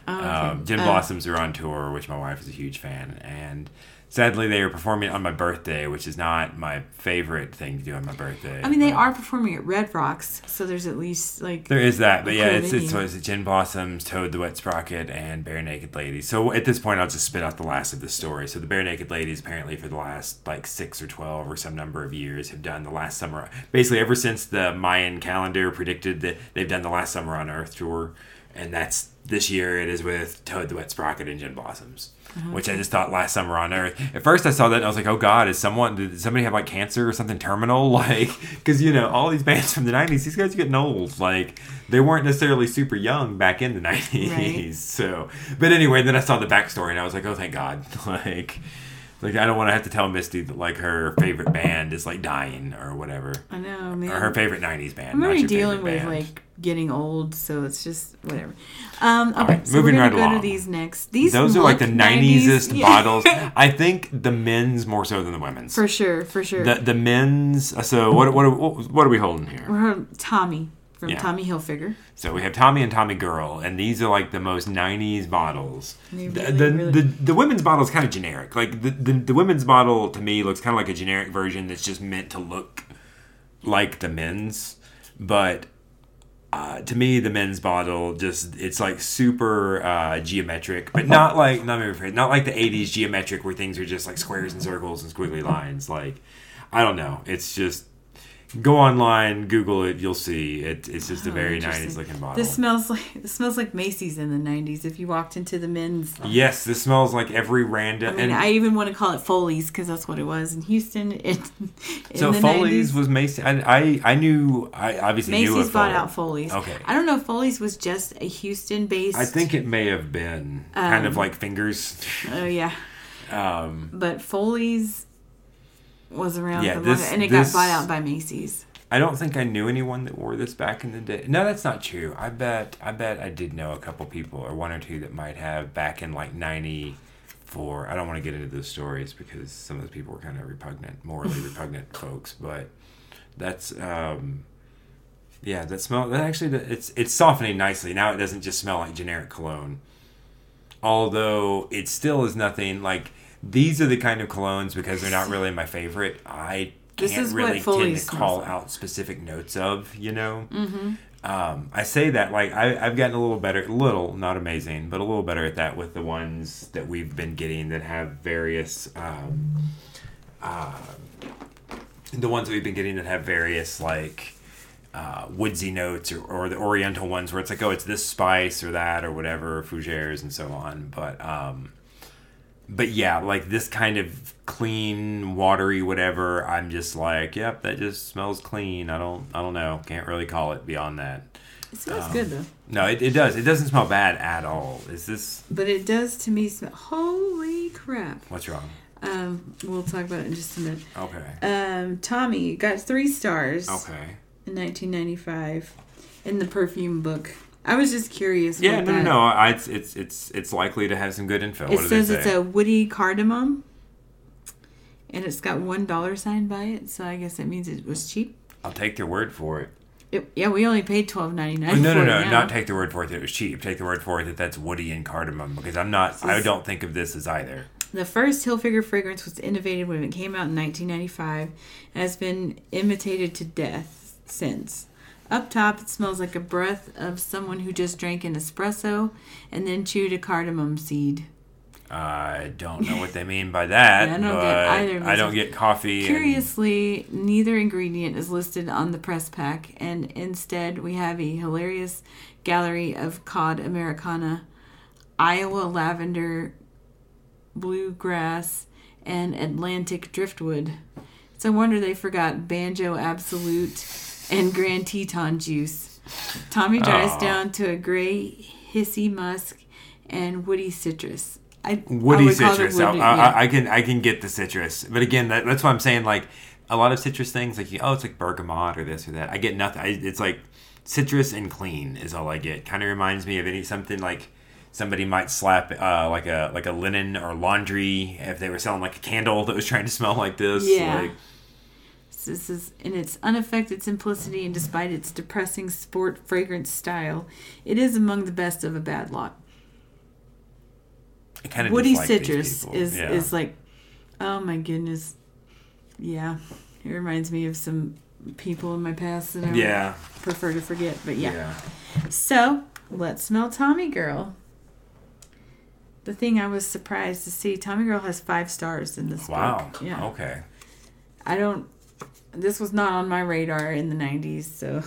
Oh, okay. Um, Gin Uh, Blossoms are on tour, which my wife is a huge fan, and sadly they are performing on my birthday, which is not my favorite thing to do on my birthday. I mean, they are performing at Red Rocks, so there's at least like There is that, but yeah, it's it's, venue. it, Gin Blossoms, Toad the Wet Sprocket, and Barenaked Ladies. So at this point, I'll just spit out the last of the story. So the Barenaked Ladies, apparently for the last like six or twelve or some number of years, have done the last summer. Basically, ever since the Mayan calendar predicted that they've done the last summer on Earth tour, and that's this year. It is with Toad the Wet Sprocket and Gin Blossoms. Uh-huh. Which I just thought last summer on Earth. At first, I saw that and I was like, "Oh God, is someone did somebody have like cancer or something terminal?" Like, because you know all these bands from the '90s, these guys are getting old. Like, they weren't necessarily super young back in the '90s. Right. So, but anyway, then I saw the backstory and I was like, "Oh, thank God!" Like, like I don't want to have to tell Misty that like her favorite band is like dying or whatever, I know, man. or her favorite '90s band. I'm already dealing with band. like getting old, so it's just whatever. Um, okay, right, so moving we're right gonna go along. to these next. These Those are like the look 90s-est Yeah. bottles. I think the men's more so than the women's. for sure, for sure. The the men's. So what what what are we holding here? We're Tommy from Yeah. Tommy Hilfiger. So we have Tommy and Tommy Girl, and these are like the most '90s bottles. They The the, really- the, the women's bottle is kind of generic. Like the, the the women's bottle to me looks kind of like a generic version that's just meant to look like the men's, but. Uh, to me, the men's bottle just it's like super uh, geometric, but not like not maybe afraid, not like the '80s geometric where things are just like squares and circles and squiggly lines. Like I don't know, it's just go online, Google it, you'll see it. It's just a Oh, very '90s looking bottle. This smells like this smells like Macy's in the '90s. If you walked into the men's, Yes, this smells like every I random. mean, and I even want to call it Foley's because that's what it was in Houston. In, in so Foley's 90s. was Macy. I, I I knew. I obviously knew Macy's of bought Foley. out Foley's. Okay. I don't know if Foley's was just a Houston based. I think it may have been kind of Um, like fingers. Oh yeah, Um, but Foley's was around Yeah, this- and it this- got bought out by Macy's. I don't think I knew anyone that wore this back in the day. No, that's not true. I bet I bet I did know a couple people or one or two that might have back in like '94. I don't want to get into those stories because some of those people were kind of repugnant, morally repugnant folks. But that's um, yeah, that smell. That actually, it's it's softening nicely now. It doesn't just smell like generic cologne. Although it still is nothing like these are the kind of colognes because they're not really my favorite. I This can't really tend to call like. out specific notes of, you know. Mm-hmm. Um, I say that like I, I've gotten a little better, a little not amazing, but a little better at that with the ones that we've been getting that have various. Um, uh, the ones that we've been getting that have various like uh, woodsy notes or, or the oriental ones where it's like oh it's this spice or that or whatever fougères and so on but um but yeah like this kind of clean watery whatever i'm just like yep that just smells clean i don't i don't know can't really call it beyond that It smells Um, good though, no it, it does it doesn't smell bad at all is this but it does to me smell. Holy crap! what's wrong Um, we'll talk about it in just a minute. okay Um, Tommy got three stars okay in 1995 in the perfume book. I was just curious. yeah what no no no I, it's it's it's it's likely to have some good info It what says they it's a woody cardamom, and it's got one dollar sign by it. So I guess that means it was cheap. i'll take their word for it It, yeah, we only paid twelve ninety nine. No, no, no, now. not take the word for it that it was cheap. Take the word for it that that's woody and cardamom because I'm not. I don't think of this as either. The first Hilfiger fragrance was innovated when it came out in 1995 and has been imitated to death since. Up top, it smells like a breath of someone who just drank an espresso and then chewed a cardamom seed. I don't know what they mean by that. I don't get either of I don't get coffee. and- Curiously, neither ingredient is listed on the press pack, and instead we have a hilarious gallery of cod Americana, Iowa lavender, bluegrass, and Atlantic driftwood. It's a wonder they forgot Banjo Absolute and Grand Teton juice. Tommy dries Aw. down to a gray, hissy musk and woody citrus. I, I woody would call it citrus. I, woody, I, yeah. I can I can get the citrus, but again, that, that's why I'm saying like a lot of citrus things, like oh, it's like bergamot or this or that. I get nothing. I, it's like citrus and clean is all I get. Kind of reminds me of any something like somebody might slap uh, like a like a linen or laundry if they were selling like a candle that was trying to smell like this. Yeah. Like, This is in its unaffected simplicity and despite its depressing sport fragrance style, it is among the best of a bad lot. I kind of Woody citrus is Yeah. is like, oh my goodness, yeah. It reminds me of some people in my past that I yeah prefer to forget. But yeah. yeah. So let's smell Tommy Girl. The thing I was surprised to see, Tommy Girl has five stars in this Wow. book. Yeah. Okay. I don't. This was not on my radar in the '90s, so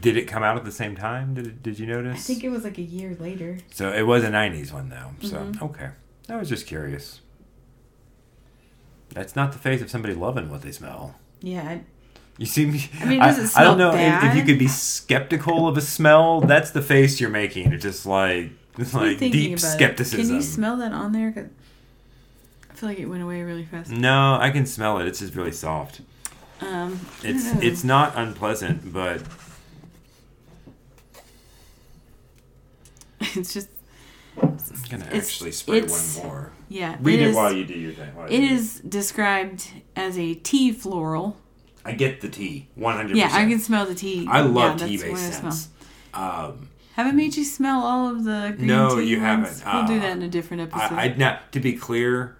Did it come out at the same time? Did it, Did you notice? I think it was like a year later. So it was a '90s one though. So Mm-hmm. okay, I was just curious. That's not the face of somebody loving what they smell. Yeah, I, You see me. I mean, does it I don't know if, if you could be skeptical of a smell. That's the face you're making. It's just like it's like deep about it. skepticism. Can you smell that on there? 'Cause I feel like it went away really fast. no, I can smell it. It's just really soft. Um, It's don't it's not unpleasant, but it's just I'm gonna It's- actually spray it's- one more. yeah. Read it, is- while you do your thing. while It you do described as a tea floral. I get the tea. One hundred. Yeah, I can smell the tea. I love yeah, tea that's what based I scents. Um, Haven't made you smell all of the green No, tea you ones? haven't. We'll do Uh, that in a different episode. I, I now to be clear,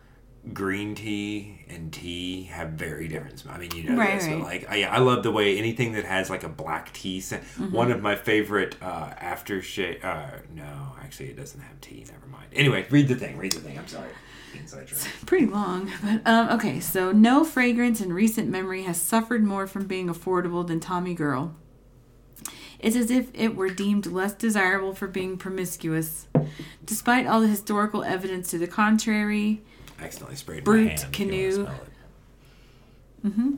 green tea and tea have very different smells. I mean, you know Right, this, but like I, I love the way anything that has like a black tea scent. Mm-hmm. One of my favorite uh, aftershave. Uh, no, actually, it doesn't have tea. Never mind. Anyway, read the thing. Read the thing. I'm sorry. Joke. Pretty long, but um, okay. So, no fragrance in recent memory has suffered more from being affordable than Tommy Girl. It's as if it were deemed less desirable for being promiscuous, despite all the historical evidence to the contrary. Accidentally sprayed Brut my hand. if you wanna canoe. it. Mm-hmm.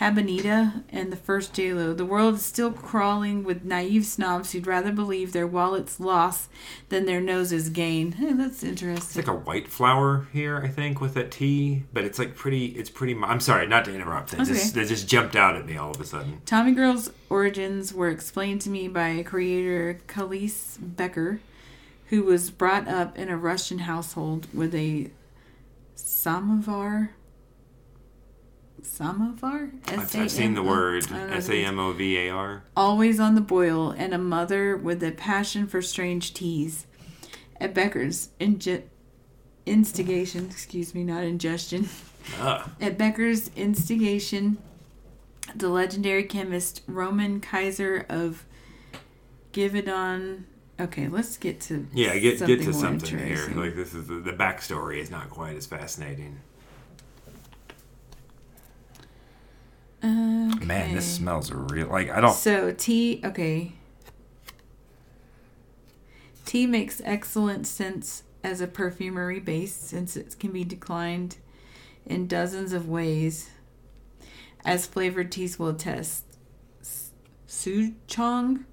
Habanita and the first JLo. The world is still crawling with naive snobs who'd rather believe their wallet's loss than their noses gain. Hey, that's interesting. It's like a white flower here, I think, with that tea, but it's like pretty. It's pretty. I'm sorry, not to interrupt. That That's just okay. that just jumped out at me all of a sudden. Tommy Girl's origins were explained to me by creator Calice Becker, who was brought up in a Russian household with a samovar. Samovar? I've, I've seen the word I don't know S A M O V A R. always on the boil, and a mother with a passion for strange teas. At Becker's inge- instigation, excuse me, not ingestion. Ugh. At Becker's instigation, the legendary chemist Roman Kaiser of Givaudan. Okay, let's get to Yeah, get something get to something here. Like this is the, the backstory is not quite as fascinating. Man, this smells real. Like I don't. So tea, okay. Tea makes excellent sense as a perfumery base since it can be declined in dozens of ways, as flavored teas will attest. S- Souchong,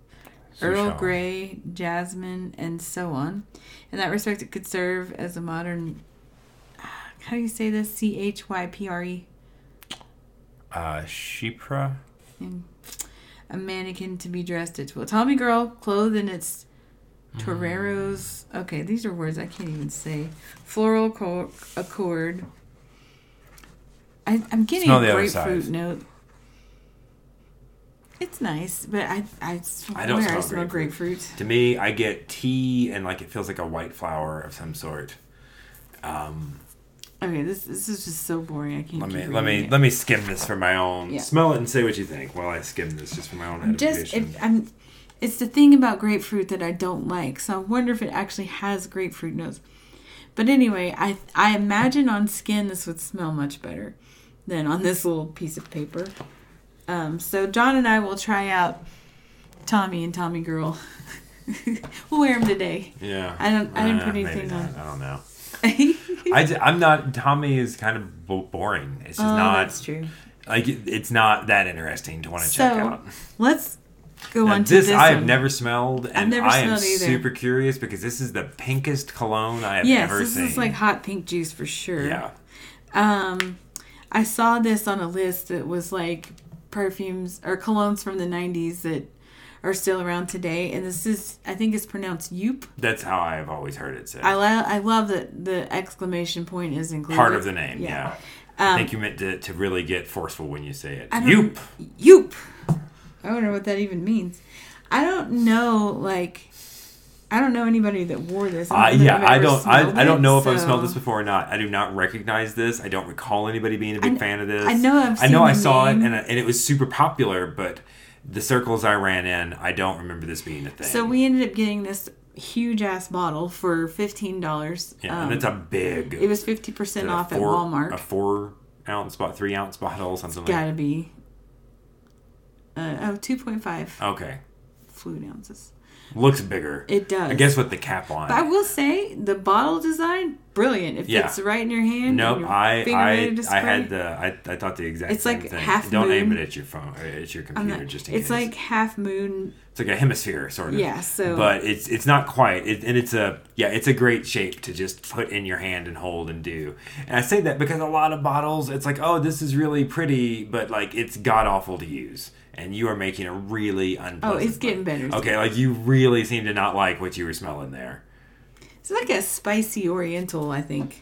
Earl. Grey, Jasmine, and so on. In that respect, it could serve as a modern. How do you say this? C H Y P R E. Uh, Shipra. a mannequin to be dressed at well tommy girl clothed in its toreros okay these are words i can't even say floral co- accord I, i'm getting a grapefruit note it's nice but i i swear I i, don't smell smell grapefruit. grapefruit To me, I get tea and like it feels like a white flower of some sort. Um, Okay, this this is just so boring. I can't. Let me let me it. let me skim this for my own. Yeah. Smell it and say what you think while I skim this just for my own just it, I'm. It's the thing about grapefruit that I don't like. So I wonder if it actually has grapefruit notes. But anyway, I I imagine on skin this would smell much better than on this little piece of paper. Um, so John and I will try out Tommy and Tommy Girl. we'll wear them today. yeah. I don't- I didn't Uh, put anything on. I don't know. I, am not. Tommy is kind of boring. It's just oh, not that's true. like it- it's not that interesting to want to check So out. let's go Now, on to this, this. I have one. never smelled, and never I am super curious because this is the pinkest cologne I have Yes, ever this seen. is like hot pink juice for sure. yeah, Um, I saw this on a list that was like perfumes or colognes from the 90s that are still around today. And this is, I think it's pronounced Yoop. that's how I have always heard it said. I, lo- I love that the exclamation point is included. Part of the name, yeah. I Um, think you meant to, to really get forceful when you say it. I Yoop. Yoop. I wonder what that even means. I don't know, like, I don't know anybody that wore this. Uh, yeah, I don't. I, smelled I don't it, know if I've smelled this before or not. I do not recognize this. I don't recall anybody being a big I fan of this. I know I've I know I saw it and, and it was super popular, but the circles I ran in, I don't remember this being a thing. So we ended up getting this huge ass bottle for $15. yeah, Um, and it's a big. It was fifty percent off at Walmart. A four ounce, bot three ounce bottle, something like. Gotta be. Uh, oh, 2.5 Okay, fluid ounces. Looks bigger. It does. I guess with the cap on. But I will say the bottle design brilliant. It Yeah. fits right in your hand. Nope, your I I, I had the I, I thought the exact It's same like thing. half Don't aim it at your phone or at your computer not- just in it's case. like half moon. it's like a hemisphere sort of. Yeah, so- but it's it's not quite. It, and it's a yeah, it's a great shape to just put in your hand and hold and do. And I say that because a lot of bottles, it's like oh this is really pretty, but like it's god awful to use. And you are making a really unpleasant. Oh, it's getting better. Okay, like you really seem to not like what you were smelling there. It's like a spicy Oriental, I think.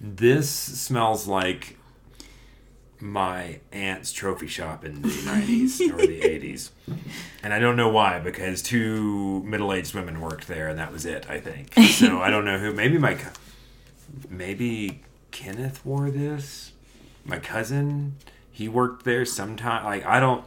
This smells like my aunt's trophy shop in the 90s or the 80s. And I don't know why, because two middle aged women worked there and that was it, I think. So I don't know who. Maybe my. Maybe Kenneth wore this? My cousin? He worked there sometime. Like, I don't.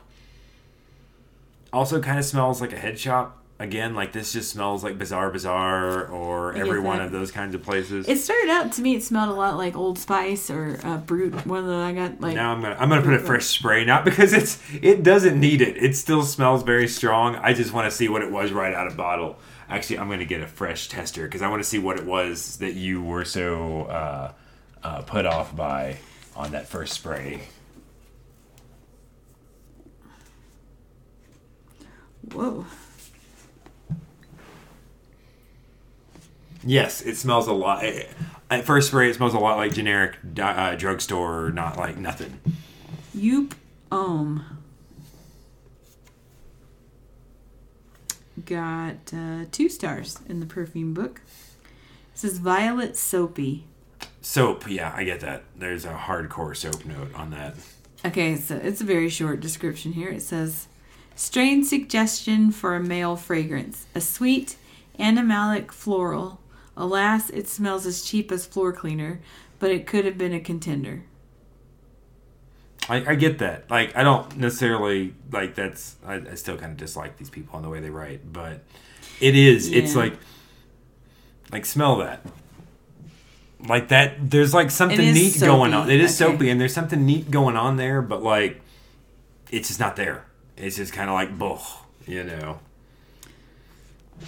Also, kind of smells like a head shop. Again, like this just smells like Bizarre Bazaar or every one of those kinds of places. It started out to me. It smelled a lot like Old Spice or uh, Brut. One that I got like. Now I'm gonna I'm gonna put a fresh spray, not because it's it doesn't need it. It still smells very strong. I just want to see what it was right out of bottle. Actually, I'm gonna get a fresh tester because I want to see what it was that you were so uh, uh, put off by on that first spray. Whoa. Yes, it smells a lot. eh, At first spray, it smells a lot like generic uh, drugstore, not like nothing. Yoop Homme. Got uh, two stars in the perfume book. It says Violet Soapy. Soap, yeah, I get that. There's a hardcore soap note on that. Okay, so it's a very short description here. It says Strange suggestion for a male fragrance. A sweet, animalic floral. Alas, it smells as cheap as floor cleaner, but it could have been a contender. I, I get that. Like, I don't necessarily like that's. I, I still kind of dislike these people and the way they write, but it is. It's like, like smell that. Like that. There's like something neat going on. It is okay. soapy, and there's something neat going on there, but like, it's just not there. It's just kind of like, bull, you know.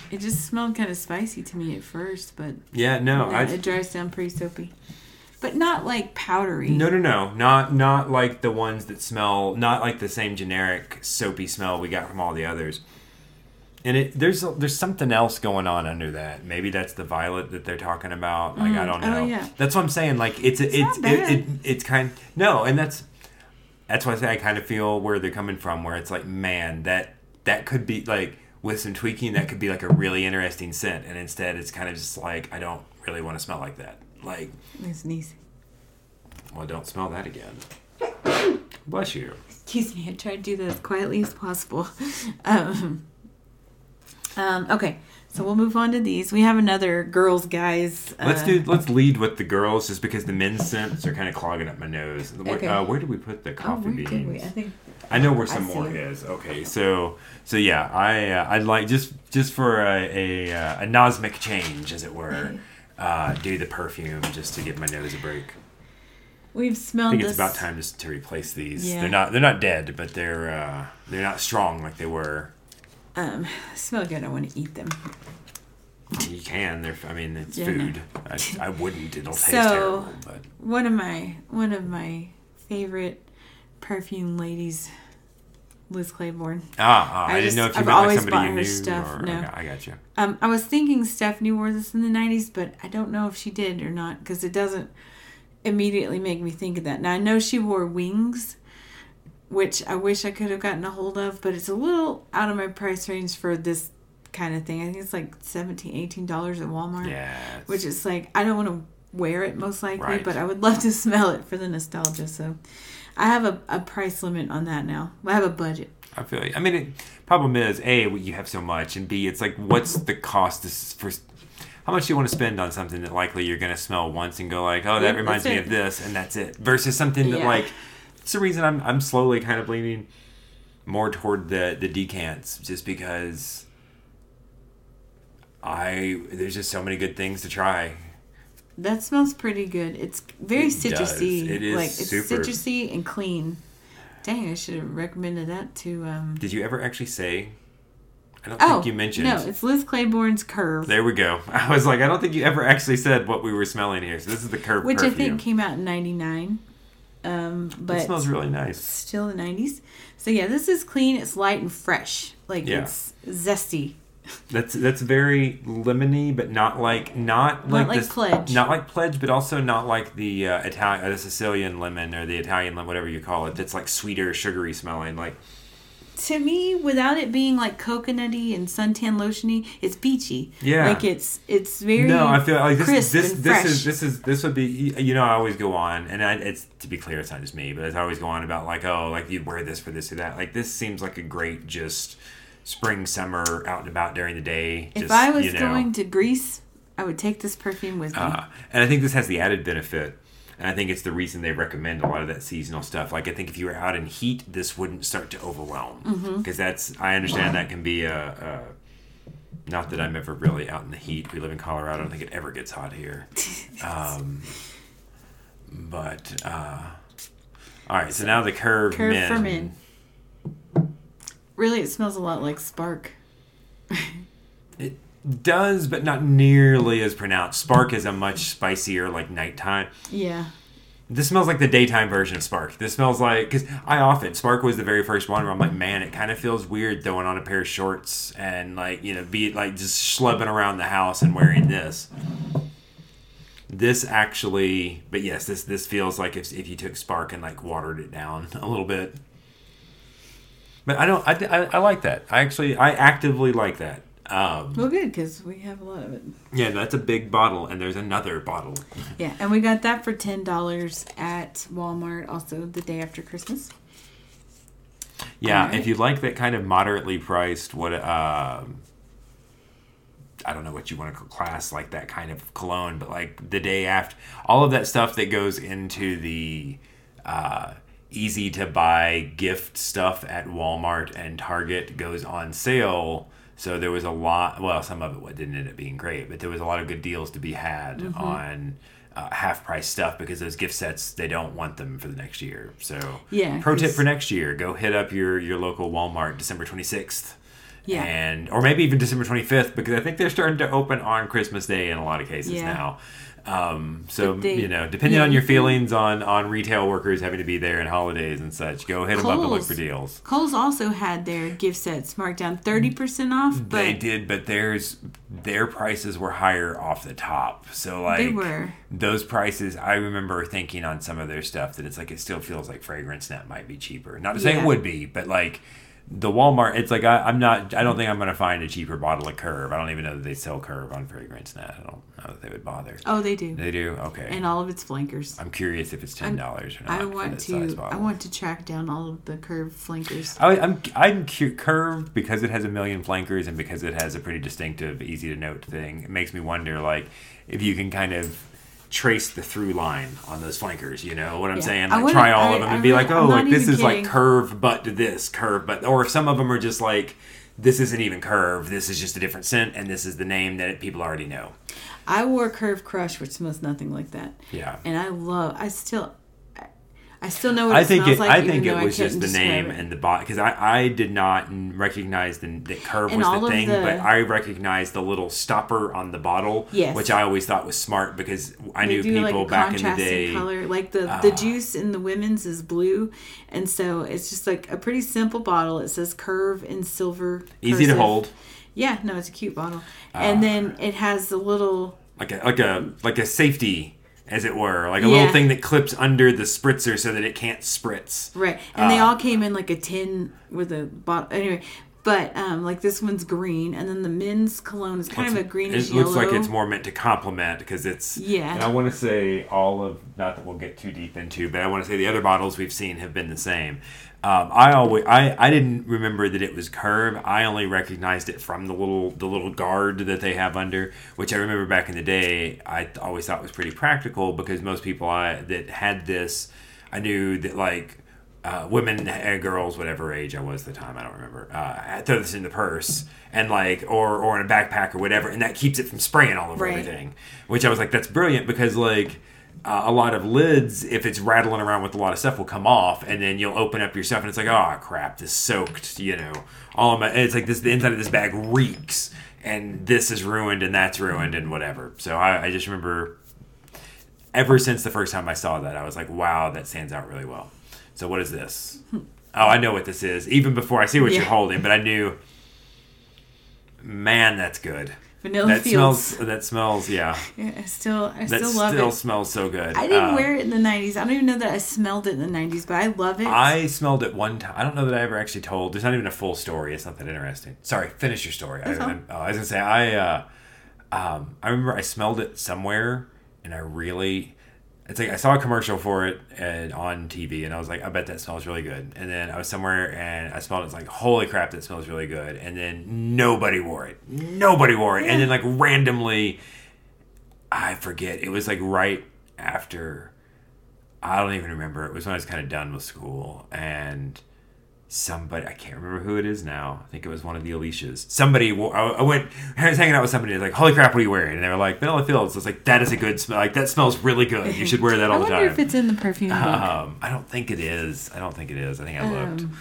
It just smelled kind of spicy to me at first, but Yeah, no, I. it dries down pretty soapy. But not like powdery. No, no, no, not not like the ones that smell, not like the same generic soapy smell we got from all the others. And it there's there's something else going on under that. Maybe that's the violet that they're talking about. Like I mm. don't Oh, know. yeah. That's what I'm saying. Like it's it's not it, it, it's kind no, and that's that's why I say I kind of feel where they're coming from. Where it's like, man, that that could be like with some tweaking, that could be like a really interesting scent, and instead it's kind of just like I don't really want to smell like that. Like I sneeze. well, don't smell that again. Bless you. Excuse me, I tried to do that as quietly as possible. Um, Um, okay, so we'll move on to these. We have another girls, guys. Let's uh, do. Let's lead with the girls, just because the men's scents are kind of clogging up my nose. Where, Okay. uh, where did we put the Oh, coffee where beans? I think I know where some more is. Okay, so so yeah, I uh, I'd like just just for a a, uh, a nosmic change, as it were, uh, do the perfume just to give my nose a break. we've smelled. I think this. it's about time just to replace these. Yeah. They're not they're not dead, but they're uh, they're not strong like they were. Um, smell good. I want to eat them. You can. They're. I mean, it's Yeah, no. food. I, I wouldn't. It'll taste So- terrible. But One of my one of my favorite perfume ladies, Liz Claiborne. ah, ah I, I didn't know if you I've meant like always somebody bought you her knew. stuff, Or, no. okay, I got you. Um, I was thinking Stephanie wore this in the '90s, but I don't know if she did or not because it doesn't immediately make me think of that. Now I know she wore wings, which I wish I could have gotten a hold of, but it's a little out of my price range for this kind of thing. I think it's like 17 18 dollars at Walmart. Yeah. Which is like I don't want to wear it most likely, Right. but I would love to smell it for the nostalgia. So I have a, a price limit on that now. I have a budget. I feel you. I mean, it, problem is, a, you have so much, and b, it's like, what's the cost this for? How much do you want to spend on something that likely you're going to smell once and go like, oh, that Yeah, reminds me it. of this, and that's it, versus something that Yeah. like, it's the reason I'm I'm slowly kind of leaning more toward the the decants, just because I there's just so many good things to try. That smells pretty good. It's very It does. citrusy. It is like it's super. citrusy and clean. Dang, I should have recommended that to um Did you ever actually say? I don't Oh think you mentioned. No, it's Liz Claiborne's curve. There we go. I was like, I don't think you ever actually said what we were smelling here. So this is the curve which perfume. I think came out in ninety nine. Um but it smells really nice. still the nineties. So yeah, this is clean, it's light and fresh. Like Yeah. it's zesty. That's that's very lemony, but not like not, Not like, like this, Pledge. not like pledge, but also not like the uh, Italian, uh, the Sicilian lemon or the Italian lemon, whatever you call it. That's like sweeter, sugary smelling. Like To me, without it being like coconutty and suntan lotiony, it's beachy. Yeah. Like it's it's very no, I feel like this this this is this is this would be you know I always go on and I, it's to be clear it's not just me, but I always go on about like oh like you'd wear this for this or that. Like this seems like a great just spring summer out and about during the day. if just, I was you know. going to Greece, I would take this perfume with me. Uh, and I think this has the added benefit, and I think it's the reason they recommend a lot of that seasonal stuff. Like I think if you were out in heat, this wouldn't start to overwhelm Mm-hmm. because that's I understand that can be a, a. Not that I'm ever really out in the heat. We live in Colorado. I don't think it ever gets hot here. Um, but uh, all right, so now the curve, Curve men. for men. Really, it smells a lot like Spark. Does, but not nearly as pronounced. Spark is a much spicier, like nighttime. Yeah. This smells like the daytime version of Spark. This smells like because I often Spark was the very first one where I'm like, man, it kind of feels weird throwing on a pair of shorts and like you know, be like just schlubbing around the house and wearing this. This actually, but yes, this this feels like if if you took Spark and like watered it down a little bit. But I don't. I, I, I like that. I actually I actively like that. Um, Well, good because we have a lot of it. yeah, that's a big bottle, and there's another bottle. Yeah, and we got that for ten dollars at Walmart. Also, the day after Christmas. Yeah, Alright. if you like that kind of moderately priced, what um I don't know what you want to class like that kind of cologne, but like the day after, all of that stuff that goes into the uh, easy to buy gift stuff at Walmart and Target goes on sale. So there was a lot. Well, some of it didn't end up being great, but there was a lot of good deals to be had Mm-hmm. on uh, half price stuff because those gift sets they don't want them for the next year. So Yeah, pro tip for next year: go hit up your your local Walmart December twenty sixth. Yeah. And or maybe even December 25th because I think they're starting to open on Christmas Day in a lot of cases Yeah. now. Um, so they- you know, depending yeah, on your feelings on on retail workers having to be there and holidays and such, go hit them up and look for deals. Kohl's also had their gift sets marked down thirty percent off, but they did, but theirs their prices were higher off the top. So like They were. those prices. I remember thinking on some of their stuff that it's like it still feels like fragrance net might be cheaper. Not to say Yeah. it would be, but like the Walmart. It's like I, I'm not. I don't think I'm going to find a cheaper bottle of Curve. I don't even know that they sell Curve on Fragrance Net. I don't know that they would bother. Oh, they do. They do. Okay. and all of its flankers. I'm curious if it's ten dollars or not. I want to. I want to track down all of the curved flankers. I, I'm I'm cu- curved because it has a million flankers and because it has a pretty distinctive, easy to note thing. It makes me wonder, like, if you can kind of trace the through line on those flankers. You know what I'm Yeah. saying? Like, try all I- of them I and be like, oh, like this is like curve, but to this curve, but or if some of them are just like. This isn't even curve. This is just a different scent, and this is the name that people already know. I wore Curve Crush, which smells nothing like that. Yeah. And I love. I still. I- still know what I it think smells it. like. I think it was just the name it. and the bot because I, I did not recognize the, that curve And was the thing, the- but I recognized the little stopper on the bottle, Yes. which I always thought was smart because I They knew people like, back in the day. color. Like the the Ah. juice in the women's is blue, and so it's just like a pretty simple bottle. It says Curve in silver. Easy to hold, Yeah, no, it's a cute bottle, Ah. and then it has the little. like a like a like a safety, as it were, like a Yeah. little thing that clips under the spritzer so that it can't spritz. Right, and they Ah. all came in like a tin with a bottle. Anyway, but um, like this one's green, and then the men's cologne is kind of a greenish It looks yellow. like it's more meant to complement because it's Yeah. And I want to say all of not that we'll get too deep into, but I want to say the other bottles we've seen have been the same. Um, I always I, I didn't remember that it was curve. I only recognized it from the little the little guard that they have under, which I remember back in the day. I th- always thought was pretty practical because most people I, that had this, I knew that like uh, women, uh, girls, whatever age I was at the time, I don't remember. Uh, throw this in the purse and like, or or in a backpack or whatever, and that keeps it from spraying all over Right. everything. Which I was like, that's brilliant because like. Uh, a lot of lids, if it's rattling around with a lot of stuff, will come off, and then you'll open up your stuff, and it's like, oh crap, this soaked, you know, all of my. It's like this, the inside of this bag reeks, and this is ruined, and that's ruined, and whatever. So I, I just remember ever since the first time I saw that, I was like, wow, that stands out really well. So what is this? Oh, I know what this is. Even before I see what you're holding, but I knew, man, that's good. Vanilla that Fields. smells. That smells. Yeah, Yeah, I still, I that still love still it. Still smells so good. I didn't Uh, wear it in the '90s. I don't even know that I smelled it in the '90s, but I love it. I smelled it one time. I don't know that I ever actually told. There's not even a full story. It's not that interesting. Sorry, finish your story. I, remem- oh, I was gonna say I. Uh, um, I remember I smelled it somewhere, and I really. It's like I saw a commercial for it and on TV, and I was like, I bet that smells really good. And then I was somewhere and I smelled it. It's like, holy crap, that smells really good. And then nobody wore it. Nobody wore it. And then like randomly, I forget. It was like right after I don't even remember. It was when I was kind of done with school, and somebody I can't remember who it is now. I think it was one of the Alicias. Somebody I, went. I was hanging out with somebody. Like, holy crap, what are you wearing? And they were like, Vanilla Fields. I was like, that is a good smell. Like that smells really good. You should wear that all the time." I wonder if it's in the perfume um, I don't think it is. I don't think it is. I think I looked. Um,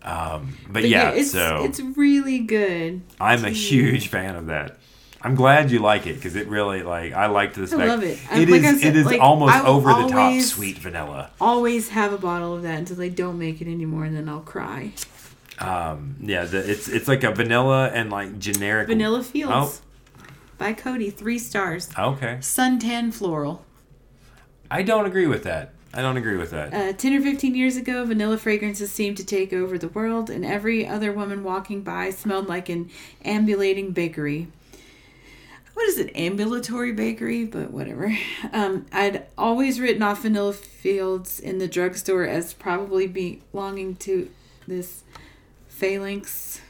Um, but, but yeah, it's so it's really good. I'm a huge fan of that. I'm glad you like it because it really like I liked the spec. love it. It Like I is. said, it is like, almost over the top sweet vanilla. Always have a bottle of that until they don't make it anymore, and then I'll cry. Um, yeah, the, it's it's like a vanilla and like generic Vanilla Fields by Coty, three stars. Oh, okay. Suntan floral. I don't agree with that. I don't agree with that. Uh, 10 or 15 years ago, vanilla fragrances seemed to take over the world, and every other woman walking by smelled like an ambulating bakery. What is it, ambulatory bakery? But whatever. Um, I'd always written off vanilla fields in the drugstore as probably belonging to this phalanx.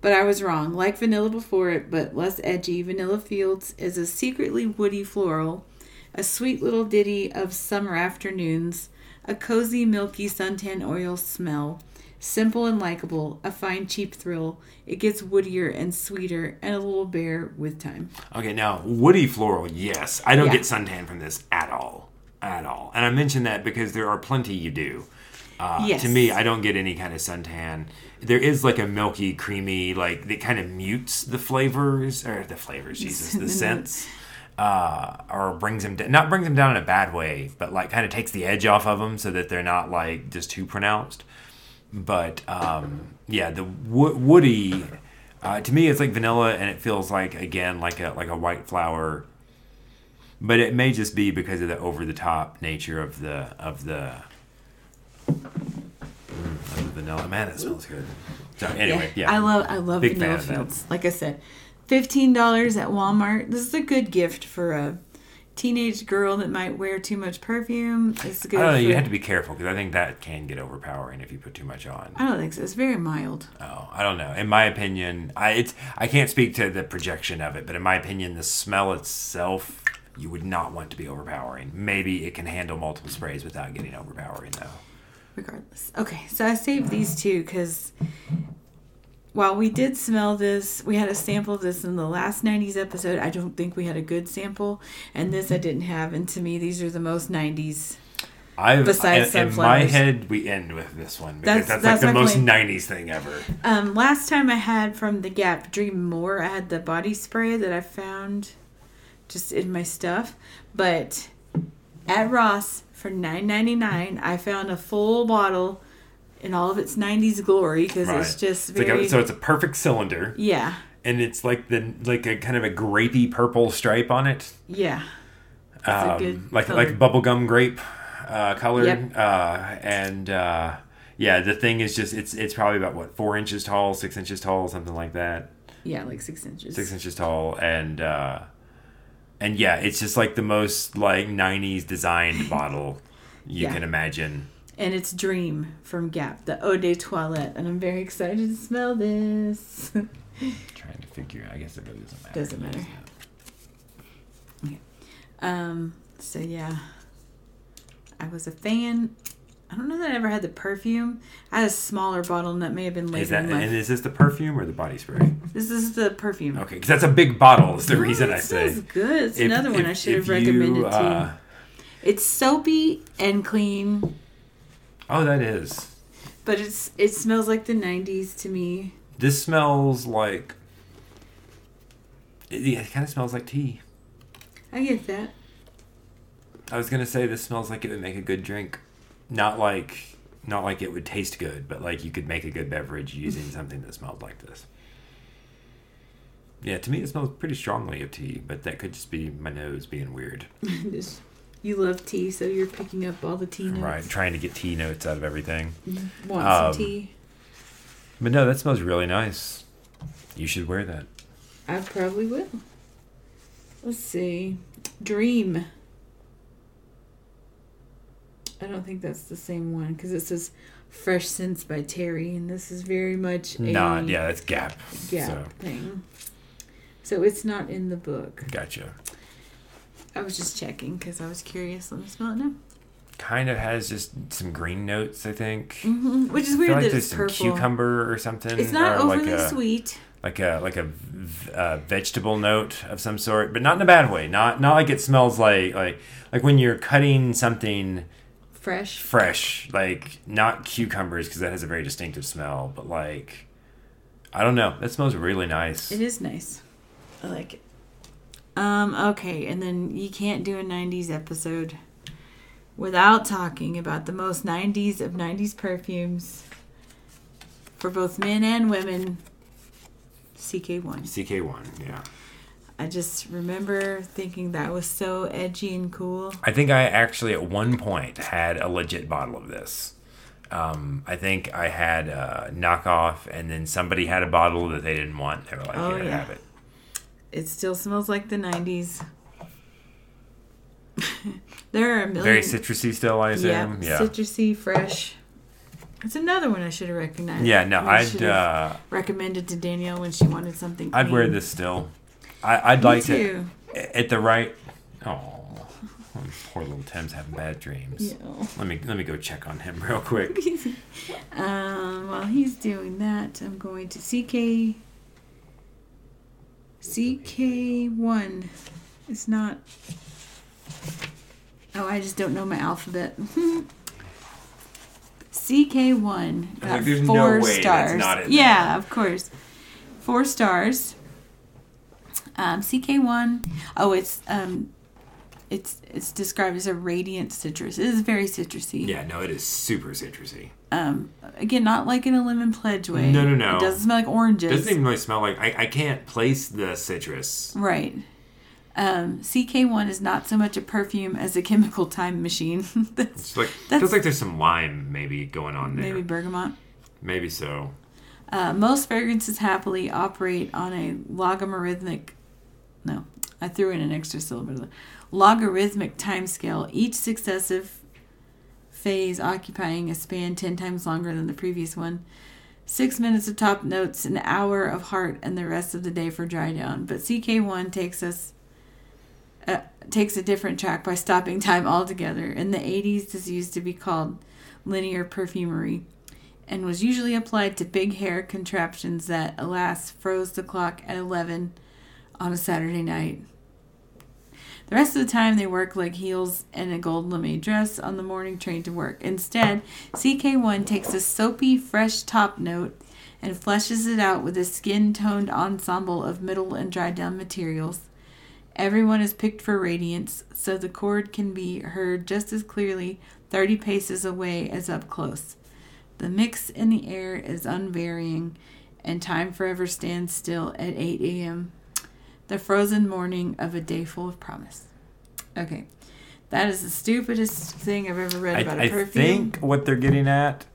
But I was wrong. Like vanilla before it, but less edgy, Vanilla Fields is a secretly woody floral, a sweet little ditty of summer afternoons, a cozy, milky suntan oil smell, simple and likable, a fine, cheap thrill. It gets woodier and sweeter and a little bare with time. Okay, now woody floral, yes. I don't Yeah. get suntan from this at all, at all. And I mention that because there are plenty you do. Uh, Yes. To me, I don't get any kind of suntan. There is like a milky, creamy, like that kind of mutes the flavors or the flavors, Jesus, the scents. Uh, or brings them down, not brings them down in a bad way, but like kind of takes the edge off of them so that they're not like just too pronounced. But um, yeah, the wo- woody uh, to me it's like vanilla, and it feels like again like a like a white flower. But it may just be because of the over the top nature of the of the. Mm, of vanilla. Man, it smells good. So anyway, yeah, I love I love Big vanilla fan of that. fields. Like I said, fifteen dollars at Walmart. This is a good gift for a teenage girl that might wear too much perfume. It's good. I don't know. You have to be careful because I think that can get overpowering if you put too much on. I don't think so. It's very mild. Oh, I don't know. In my opinion, I it's I can't speak to the projection of it, but in my opinion, the smell itself you would not want to be overpowering. Maybe it can handle multiple sprays without getting overpowering, though. regardless. Okay, so I saved these two because while we did smell this, we had a sample of this in the last 90s episode. I don't think we had a good sample, and this I didn't have. And to me, these are the most 90s. I've Besides in, in my head, we end with this one because That's- that's, like the most definitely- '90s thing ever. Um, last time I had from the Gap Dream More, I had the body spray that I found just in my stuff. But at Ross for nine ninety nine, I found a full bottle in all of its 90s glory because it's Right. just It's like very. a, so it's a perfect cylinder, yeah, and it's like the like a kind of a grapey purple stripe on it. yeah. um, good like color. like bubblegum grape uh, color. Yep. Uh, and uh, yeah, the thing is just it's it's probably about what four inches tall, six inches tall, something like that. Yeah, like six inches. Six inches tall, and uh, and yeah, it's just like the most like '90s designed bottle you Yeah. can imagine. And it's Dream from Gap, the Eau de Toilette. And I'm very excited to smell this. Trying to figure. I guess it really doesn't matter. Doesn't matter. Okay. Um, so yeah. I was a fan. I don't know that I ever had the perfume. I had a smaller bottle and that may have been later Is that in life. and is this the perfume or the body spray? this is the perfume. Okay, because that's a big bottle. Is the Oh, reason I say. smells good. It's If- another one I should have recommended you, to uh, you. It's soapy and clean, Oh, that is. but it's it smells like the '90s to me. This smells like. It, yeah, it kind of smells like tea. I get that. I was gonna say this smells like it would make a good drink, not like not like it would taste good, but like you could make a good beverage using something that smelled like this. Yeah, to me it smells pretty strongly of tea, but that could just be my nose being weird. You love tea, so you're picking up all the tea notes. Right, trying to get tea notes out of everything. Want Um, some tea? But no, that smells really nice. You should wear that. I probably will. Let's see. Dream. I don't think that's the same one because it says Fresh Scents by Terry, and this is very much a Not yeah, that's Gap. Gap So thing. So it's not in the book. gotcha. I was just checking because I was curious. Let me smell it now. Kind of has just some green notes, I think. hmm Which is I weird feel like that there's it's some purple. cucumber or something. It's not or overly like a, sweet. like a like a uh, vegetable note of some sort, but not in a bad way. Not not like it smells like like like when you're cutting something Fresh. fresh, like not cucumbers because that has a very distinctive smell, but like I don't know, that smells really nice. It is nice. I like it. Um, okay, and then you can't do a 90s episode without talking about the most 90s of 90s perfumes for both men and women. CK1. CK1, yeah. I just remember thinking that was so edgy and cool. I think I actually at one point had a legit bottle of this. Um, I think I had a knockoff, and then somebody had a bottle that they didn't want. They were like, Oh, "Here, yeah. have it." It still smells like the 90s. there are a million. Very citrusy still, I Yeah, assume. Yeah. citrusy, fresh. It's another one I should have recognized. Yeah, no, I have uh, recommended to Danielle when she wanted something. I'd wear this still. I, I'd Me like too. to at the right. Oh, poor little Tim's having bad dreams. Yeah. Let me let me go check on him real quick. um, while he's doing that, I'm going to CK. CK1. It's not. Oh, I just don't know my alphabet. CK1 got like, there's no four way that's stars. not in yeah, there. of course. Four stars. Um, CK1. Oh, it's um, it's it's described as a radiant citrus. It is very citrusy. Yeah, no, it is super citrusy. Um, again, not like in a lemon pledge way. No, no, no. It doesn't smell like oranges. It Doesn't even really smell like I, I can't place the citrus. Right. Um, CK1 is not so much a perfume as a chemical time machine. That's It's like That's- feels like there's some lime maybe going on there. maybe bergamot. Maybe so. Uh, most fragrances happily operate on a logarithmic. No, I threw in an extra syllable. Logarithmic timescale. Each successive phase occupying a span ten times longer than the previous one. Six minutes of top notes, an hour of heart, and the rest of the day for dry down. But CK1 takes us uh, takes a different track by stopping time altogether. In the 80s, this used to be called linear perfumery and was usually applied to big hair contraptions that, alas, froze the clock at 11 on a Saturday night. The rest of the time, they work like heels in a gold lame dress on the morning train to work. Instead, CK1 takes a soapy, fresh top note and fleshes it out with a skin toned ensemble of middle and dry down materials. Everyone is picked for radiance, so the chord can be heard just as clearly 30 paces away as up close. The mix in the air is unvarying, and time forever stands still at 8 a.m. The frozen morning of a day full of promise. Okay, that is the stupidest thing I've ever read I, about a I perfume. I think what they're getting at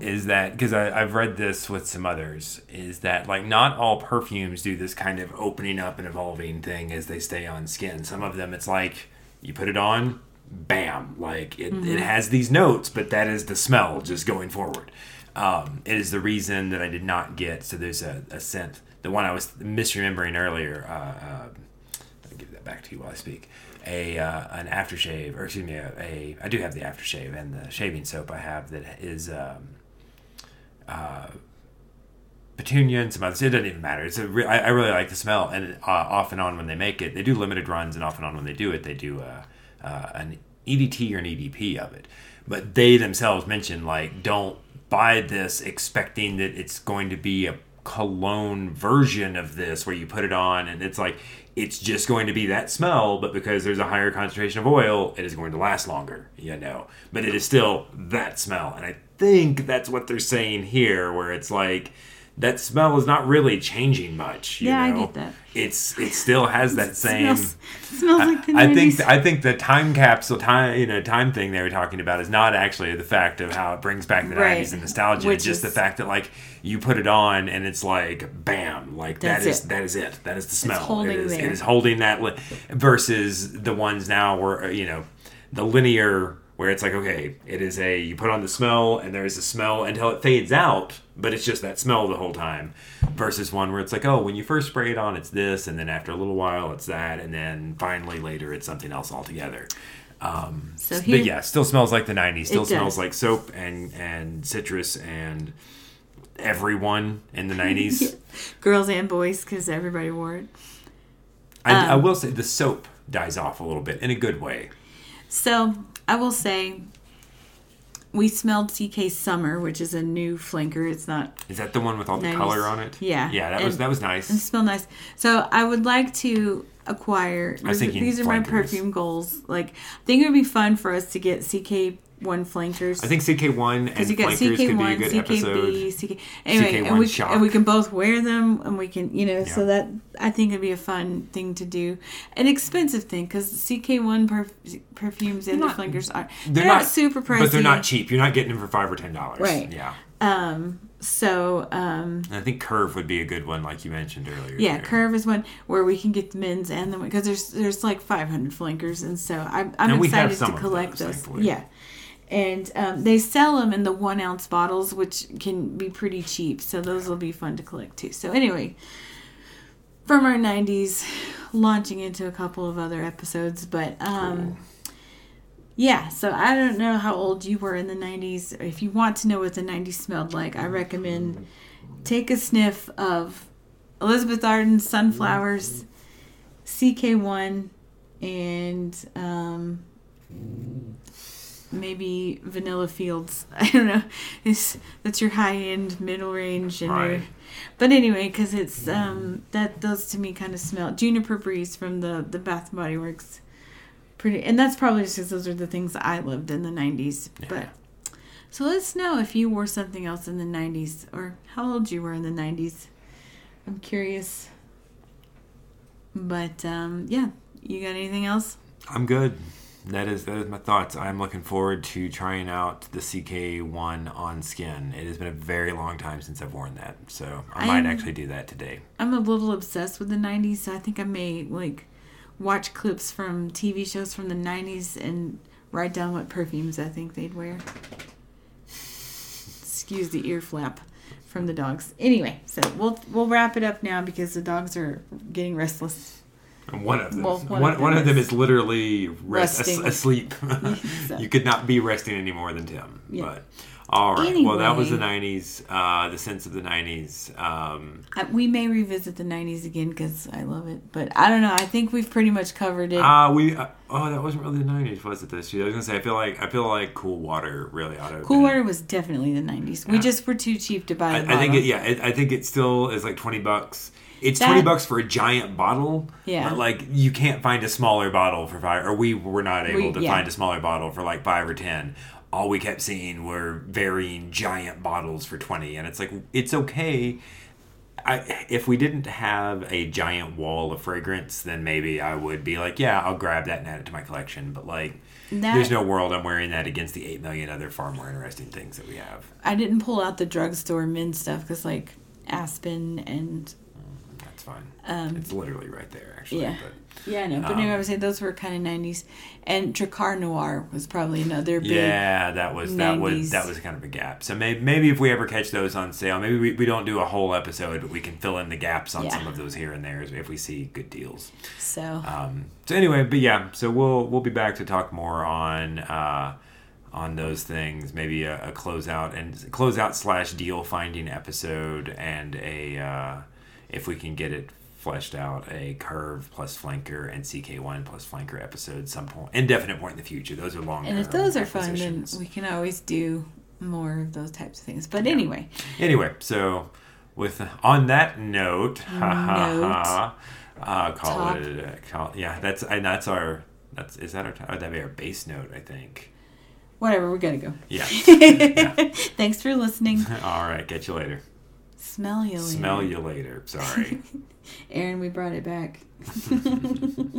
is that because I've read this with some others is that like not all perfumes do this kind of opening up and evolving thing as they stay on skin. Some of them it's like you put it on, bam, like it, Mm-hmm. it has these notes, but that is the smell just going forward. Um, it is the reason that I did not get. So there's a, a scent. The one I was misremembering earlier. Uh, uh, I'll give that back to you while I speak. A uh, an aftershave, or excuse me, a, a I do have the aftershave and the shaving soap I have that is um, uh, petunia and some others. It doesn't even matter. It's a re- I, I really like the smell, and uh, off and on when they make it, they do limited runs, and off and on when they do it, they do uh, uh, an EDT or an EDP of it. But they themselves mention like don't buy this expecting that it's going to be a cologne version of this where you put it on and it's like it's just going to be that smell but because there's a higher concentration of oil it is going to last longer you know. But it is still that smell. And i think that's what they're saying here where it's like that smell is not really changing much you Yeah, I get that. it's it still has that same smells, smells like the 90s. I think I think the time capsule time you know time thing they were talking about is not actually the fact of how it brings back the Right. nineties and nostalgia. Which it's just is- the fact that like you put it on and it's like bam, like that is it. that is it. That is the smell. holding it is there. it is holding that li- versus the ones now where uh, you know the linear where it's like okay it is a you put on the smell and there is a smell until it fades out but it's just that smell the whole time versus one where it's like oh when you first spray it on it's this and then after a little while it's that and then finally later it's something else altogether. Um, So but yeah still smells like the 90s still smells like soap and and citrus and everyone in the 90s Girls and boys, because everybody wore it. I, I Um, will say the soap dies off a little bit in a good way. So I will say, we smelled CK Summer, which is a new flanker. It's not is that the one with all the 90s. color on it Yeah. yeah that was that was nice and smell nice. So I would like to acquire. I was these are my perfume goals. Like I think it would be fun for us to get CK one flankers. I think CK1 and because you got Flankers could be a CK1, good CK Be, episode. CK. Anyway, CK1 and we shock. and we can both wear them, and we can you know. So that I think it'd be a fun thing to do, an expensive thing because CK1 perf- perfumes and They're the not- flankers are They're, not, super pricey, but they're not cheap. You're not getting them for five or ten dollars. Right. Yeah. Um. So um. And I think Curve would be a good one, like you mentioned earlier. Yeah, there. Curve is one where we can get the men's and the because there's there's like 500 flankers, and so I'm I'm And excited to collect those, those. Yeah, and um, they sell them in the one ounce bottles, which can be pretty cheap. So those will be fun to collect too. So anyway, from our 90s, launching into a couple of other episodes, but um. Yeah, so I don't know how old you were in the 90s. If you want to know what the 90s smelled like, I recommend take a sniff of Elizabeth Arden's Sunflowers, CK1, and um, maybe Vanilla Fields. I don't know. It's, that's your high end, middle range. And Right. but anyway, because it's um, that those to me kind of smell Juniper Breeze from the the Bath and Body Works. Pretty, and that's probably just because those are the things I loved in the '90s. But so let us know if you wore something else in the '90s or how old you were in the '90s. I'm curious. But um, yeah, you got anything else? I'm good. That is that is my thoughts. I'm looking forward to trying out the CK1 on skin. It has been a very long time since I've worn that, so I might I'm- actually do that today. I'm a little obsessed with the 90s, so I think I may like watch clips from TV shows from the 90s and write down what perfumes I think they'd wear. Excuse the ear flap from the dogs. Anyway, so we'll we'll wrap it up now because the dogs are getting restless. One of them, Well, one, one of one them of them is is literally rest, as- asleep. So- you could not be resting any more than Tim. Yeah. But all right, well, that was the '90s, uh, the sense of the '90s. Um, we may revisit the 90s again because I love it, but I don't know. I think we've pretty much covered it. uh, we uh, oh, that wasn't really the '90s, was it? This year, I was gonna say, I feel like I feel like Cool Water really ought to. cool been- Water was definitely the 90s. We just were too cheap to buy I, I think it, yeah, it, I think it still is like twenty bucks. It's That- twenty bucks for a giant bottle. Yeah. but, like you can't find a smaller bottle for five, or we were not able We- to yeah. find a smaller bottle for like five or ten. All we kept seeing were varying giant bottles for twenty, and it's like it's okay. I, if we didn't have a giant wall of fragrance, then maybe I would be like, yeah, I'll grab that and add it to my collection. But like, That- there's no world I'm wearing that against the eight million other far more interesting things that we have. I didn't pull out the drugstore men stuff because like Aspen and That's fine. Um, it's literally right there, actually. yeah. But yeah, I know. But Um, anyway, I would say those were kind of nineties, and Drakkar Noir was probably another big. yeah, that was that was that was kind of a gap. So maybe maybe if we ever catch those on sale, maybe we, we don't do a whole episode, but we can fill in the gaps on Yeah. some of those here and there if we see good deals. So Um, so anyway, but yeah, so we'll we'll be back to talk more on uh, on those things. Maybe a, a closeout and closeout slash deal finding episode, and a uh, if we can get it fleshed out, a curve plus flanker and CK one plus flanker episode some point, indefinite point in the future. Those are long. and if those are fun, then we can always do more of those types of things. But anyway, Anyway, so with on that note, ha ha Note. ha, uh, call Top. it. A, call, yeah, that's and that's our. That's is that our? Oh, that'd be our base note, I think. whatever, we gotta go. Yeah. Thanks for listening. All right. Catch you later. Smell you later. Smell you later. Sorry. Aaron, we brought it back.